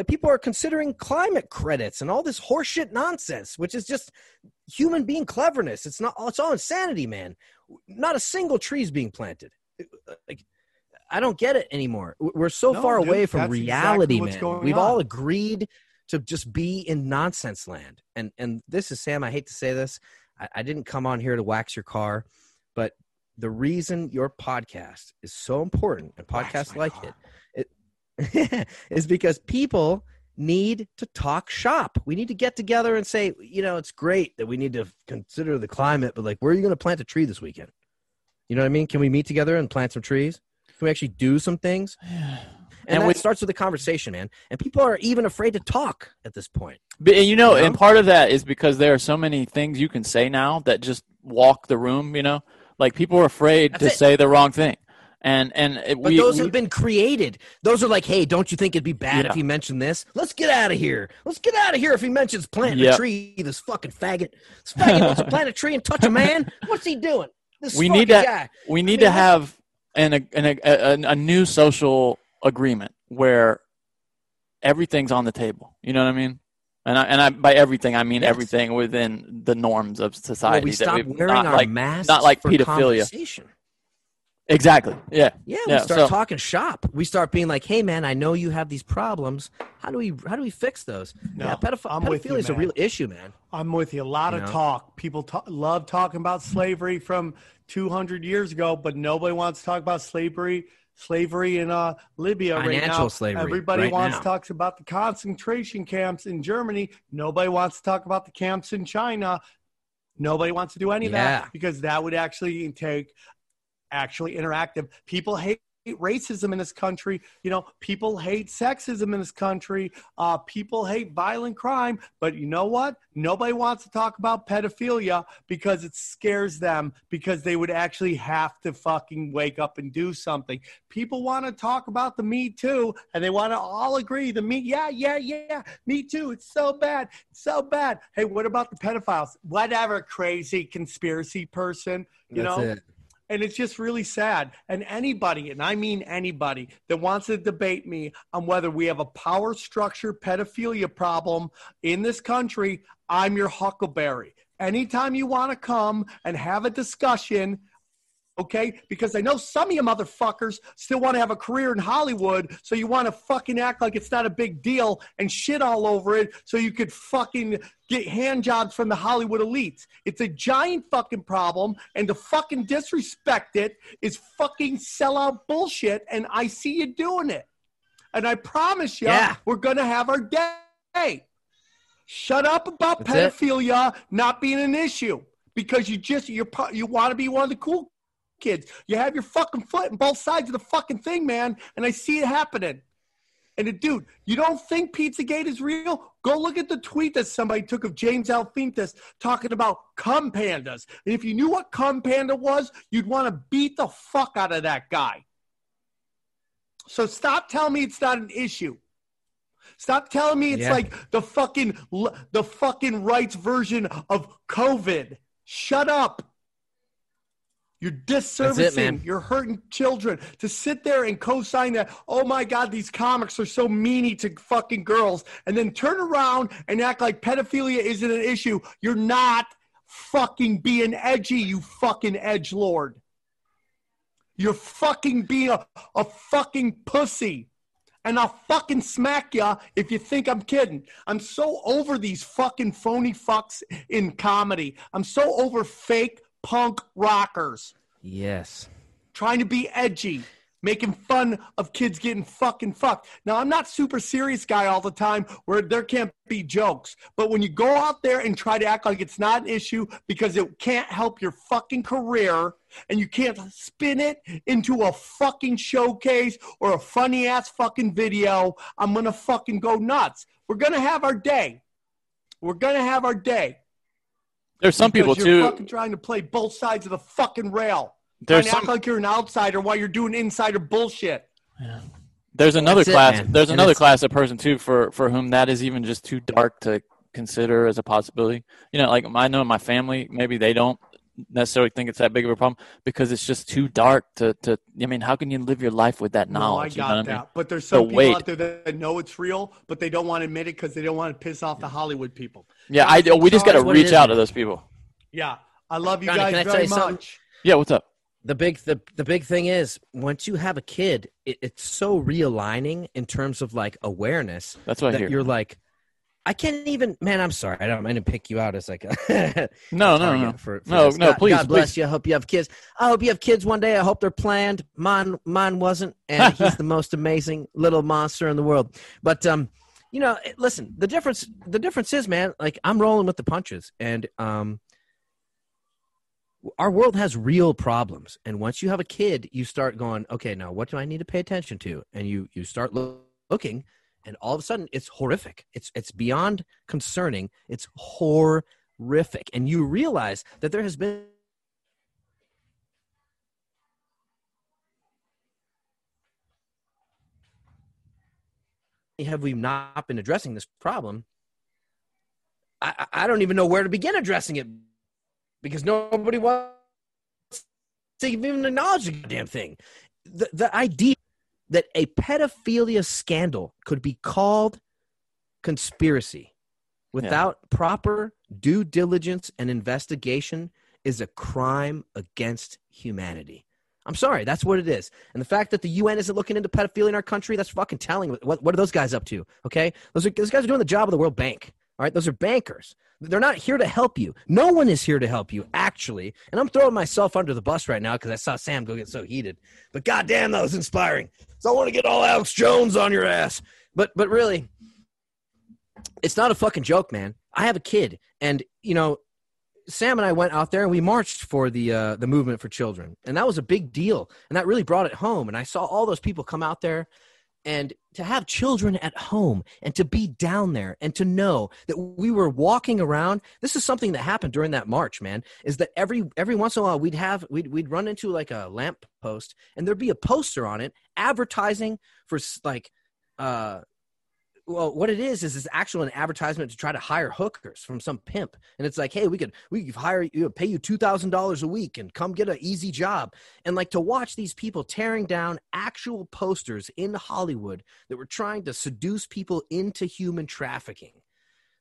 that people are considering climate credits and all this horseshit nonsense, which is just human being cleverness. It's not. It's all insanity, man. Not a single tree is being planted. Like, I don't get it anymore. We're so No, far dude, away from that's exactly reality, man. We've on. all agreed to just be in nonsense land. And and this is Sam. I hate to say this. I, I didn't come on here to wax your car, but the reason your podcast is so important and podcasts like car. it is because people need to talk shop. We need to get together and say, you know, it's great that we need to consider the climate, but like, where are you going to plant a tree this weekend? You know what I mean? Can we meet together and plant some trees? Can we actually do some things? And, And we- starts with a conversation, man. And people are even afraid to talk at this point. But you know, You know? and part of that is because there are so many things you can say now that just walk the room. You know, like people are afraid That's to it. say the wrong thing, and and it, But we, those we- have been created. Those are like, hey, don't you think it'd be bad Yeah. if he mentioned this? Let's get out of here. Let's get out of here if he mentions planting Yep. a tree. This fucking faggot. This faggot wants to plant a tree and touch a man. What's he doing? This we need to guy. we I need mean, to have an a, an, a, new social agreement where everything's on the table. You know what I mean? And I, and I, by everything I mean Yes. everything within the norms of Well, society. we that stop wearing not our like, masks not like for pedophilia. Conversation. Exactly. Yeah. Yeah, we Yeah, start so- talking shop. We start being like, "Hey, man, I know you have these problems. How do we how do we fix those?" No, yeah, pedoph- I'm with you, pedophilia is a real issue, man. I'm with you. A lot You of know? talk. People talk, love talking about slavery from 200 years ago, but nobody wants to talk about slavery. Slavery in uh, Libya right Financial now. slavery Everybody right wants now. to talk about the concentration camps in Germany. Nobody wants to talk about the camps in China. Nobody wants to do any of that because that would actually take actually interactive. People hate racism in this country. You know, people hate sexism in this country. Uh, people hate violent crime. But you know what? Nobody wants to talk about pedophilia because it scares them because they would actually have to fucking wake up and do something. People want to talk about the Me Too and they want to all agree the Me, yeah, yeah, yeah, Me Too. It's so bad. It's so bad. Hey, what about the pedophiles? Whatever, crazy conspiracy person. You That's know, it. And it's just really sad. And anybody, and I mean anybody, that wants to debate me on whether we have a power structure pedophilia problem in this country, I'm your huckleberry. Anytime you want to come and have a discussion, okay? Because I know some of you motherfuckers still want to have a career in Hollywood, so you want to fucking act like it's not a big deal and shit all over it so you could fucking get hand jobs from the Hollywood elites. It's a giant fucking problem, and to fucking disrespect it is fucking sellout bullshit, and I see you doing it. And I promise you, Yeah. we're gonna have our day. Shut up about That's it. pedophilia not being an issue because you just you're you want to be one of the cool kids. You have your fucking foot in both sides of the fucking thing, man, and I see it happening. And it, dude, you don't think Pizzagate is real? Go look at the tweet that somebody took of James Alefantis talking about cum pandas. And if you knew what cum panda was, you'd want to beat the fuck out of that guy. So stop telling me it's not an issue. Stop telling me it's Yeah. like the fucking the fucking rights version of COVID. Shut up. You're disservicing. man. You're hurting children. To sit there and co-sign that, oh my God, these comics are so meany to fucking girls, and then turn around and act like pedophilia isn't an issue. You're not fucking being edgy, you fucking edge lord. You're fucking being a, a fucking pussy. And I'll fucking smack ya if you think I'm kidding. I'm so over these fucking phony fucks in comedy. I'm so over fake punk rockers Yes. trying to be edgy, making fun of kids getting fucking fucked. Now, I'm not super serious guy all the time where there can't be jokes, but when you go out there and try to act like it's not an issue because it can't help your fucking career and you can't spin it into a fucking showcase or a funny ass fucking video, I'm gonna fucking go nuts. We're gonna have our day. We're gonna have our day. There's some people Because you're too. fucking trying to play both sides of the fucking rail. There's trying to act like you're an outsider while you're doing insider bullshit. There's another That's it, class. man. there's And another class of person too for for whom that is even just too dark to consider as a possibility. You know, like I know my family, maybe they don't necessarily think it's that big of a problem because it's just too dark to to. I mean, how can you live your life with that No, I knowledge? you know got what that. I mean? But there's The some people weight. out there that know it's real, but they don't want to admit it because they don't want to piss off the Hollywood people. Yeah, I we just got to That's what it reach out to those people. Yeah, I love you Johnny, can I guys tell very you something? much. Yeah, what's up? the big the, the big thing is once you have a kid it, it's so realigning in terms of like awareness That's what I that hear. you're like i can't even man i'm sorry. I don't mean to pick you out as like a No, no, no, for, for no, this. no. God, Please, God bless please. you. I hope you have kids. I hope you have kids one day. I hope they're planned. Mine mine wasn't and he's the most amazing little monster in the world. But um you know listen the difference the difference is man like i'm rolling with the punches. And um our world has real problems. And once you have a kid you start going okay now what do i need to pay attention to? And you you start loo- looking and all of a sudden it's horrific. It's it's beyond concerning. It's horrific. And you realize that there has been have we not been addressing this problem? I, I don't even know where to begin addressing it because nobody wants to even acknowledge the damn thing. The, the idea that a pedophilia scandal could be called conspiracy without proper due diligence and investigation is a crime against humanity. I'm sorry, that's what it is. And the fact that the UN isn't looking into pedophilia in our country, that's fucking telling. What, what are those guys up to? Okay? Those, are, those guys are doing the job of the World Bank. All right? Those are bankers. They're not here to help you. No one is here to help you, actually. And I'm throwing myself under the bus right now because I saw Sam go get so heated. But goddamn, that was inspiring. So I want to get all Alex Jones on your ass. But but really, it's not a fucking joke, man. I have a kid, and you know, Sam and I went out there and we marched for the uh, the movement for children, and that was a big deal, and that really brought it home. And I saw all those people come out there, and to have children at home, and to be down there, and to know that we were walking around. This is something that happened during that march, man. Is that every every once in a while we'd have we'd we'd run into like a lamp post, and there'd be a poster on it advertising for like. uh well, what it is is it's actually an advertisement to try to hire hookers from some pimp, and it's like, hey, we could we could hire you, pay you two thousand dollars a week, and come get an easy job, and like to watch these people tearing down actual posters in Hollywood that were trying to seduce people into human trafficking.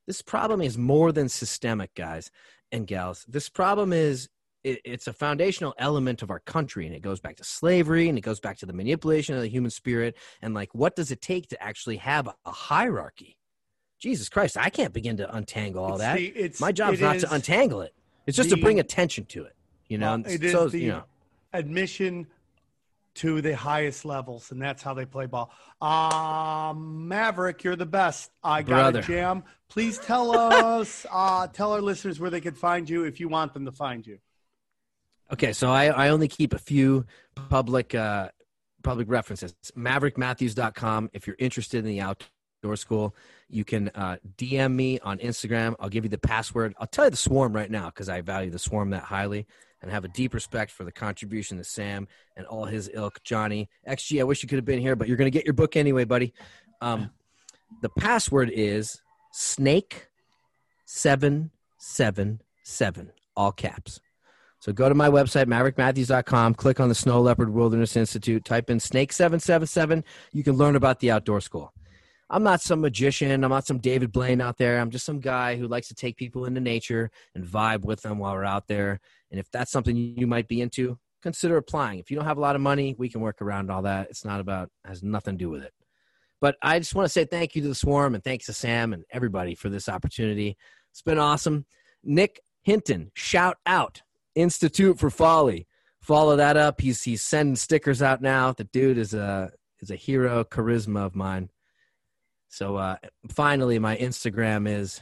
This problem is more than systemic, guys and gals. This problem is it, it's a foundational element of our country, and it goes back to slavery, and it goes back to the manipulation of the human spirit, and like what does it take to actually have a, hierarchy jesus christ i can't begin to untangle all It's that the- it's- my job's not to untangle it it's just to bring attention to it you know Well, it is so the you know admission to the highest levels, and that's how they play ball. Um, Maverick, you're the best. I got Brother. a jam. Please tell us, uh, tell our listeners where they could find you if you want them to find you. Okay, so I, I only keep a few public uh, public references. MaverickMatthews.com. If you're interested in the outdoor school, you can uh, DM me on Instagram. I'll give you the password. I'll tell you the swarm right now because I value the swarm that highly and have a deep respect for the contribution to Sam and all his ilk. Johnny XG, I wish you could have been here, but you're going to get your book anyway, buddy. Um, the password is snake seven seven seven, all caps. So go to my website, maverickmatthews.com, click on the Snow Leopard Wilderness Institute, type in Snake 777. You can learn about the outdoor school. I'm not some magician. I'm not some David Blaine out there. I'm just some guy who likes to take people into nature and vibe with them while we're out there. And if that's something you might be into, consider applying. If you don't have a lot of money, we can work around all that. It's not about, has nothing to do with it. But I just want to say thank you to the Swarm and thanks to Sam and everybody for this opportunity. It's been awesome. Nick Hinton, shout out Institute for Folly. Follow that up. He's he's sending stickers out now. The dude is a is a hero, charisma of mine. So uh, finally, my Instagram is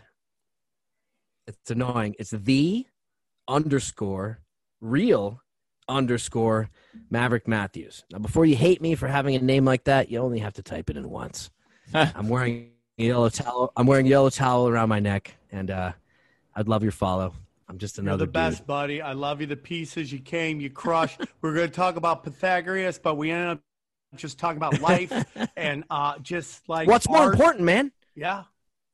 it's annoying. It's the underscore real underscore Maverick Matthews. Now, before you hate me for having a name like that, you only have to type it in once. I'm wearing a yellow towel. I'm wearing a yellow towel around my neck, and uh, I'd love your follow. I'm just another You're another the best, dude. buddy. I love you. The pieces you came, you crushed. We're going to talk about Pythagoras, but we ended up just talking about life and uh, just like What's more important, man? Yeah,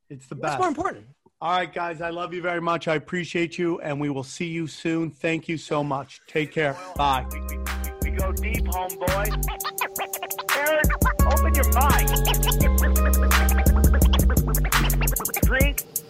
it's the What's best. What's more important? All right, guys, I love you very much. I appreciate you, and we will see you soon. Thank you so much. Take care. Bye. We, we, we, we go deep, homeboy. Aaron, open your mind. Drink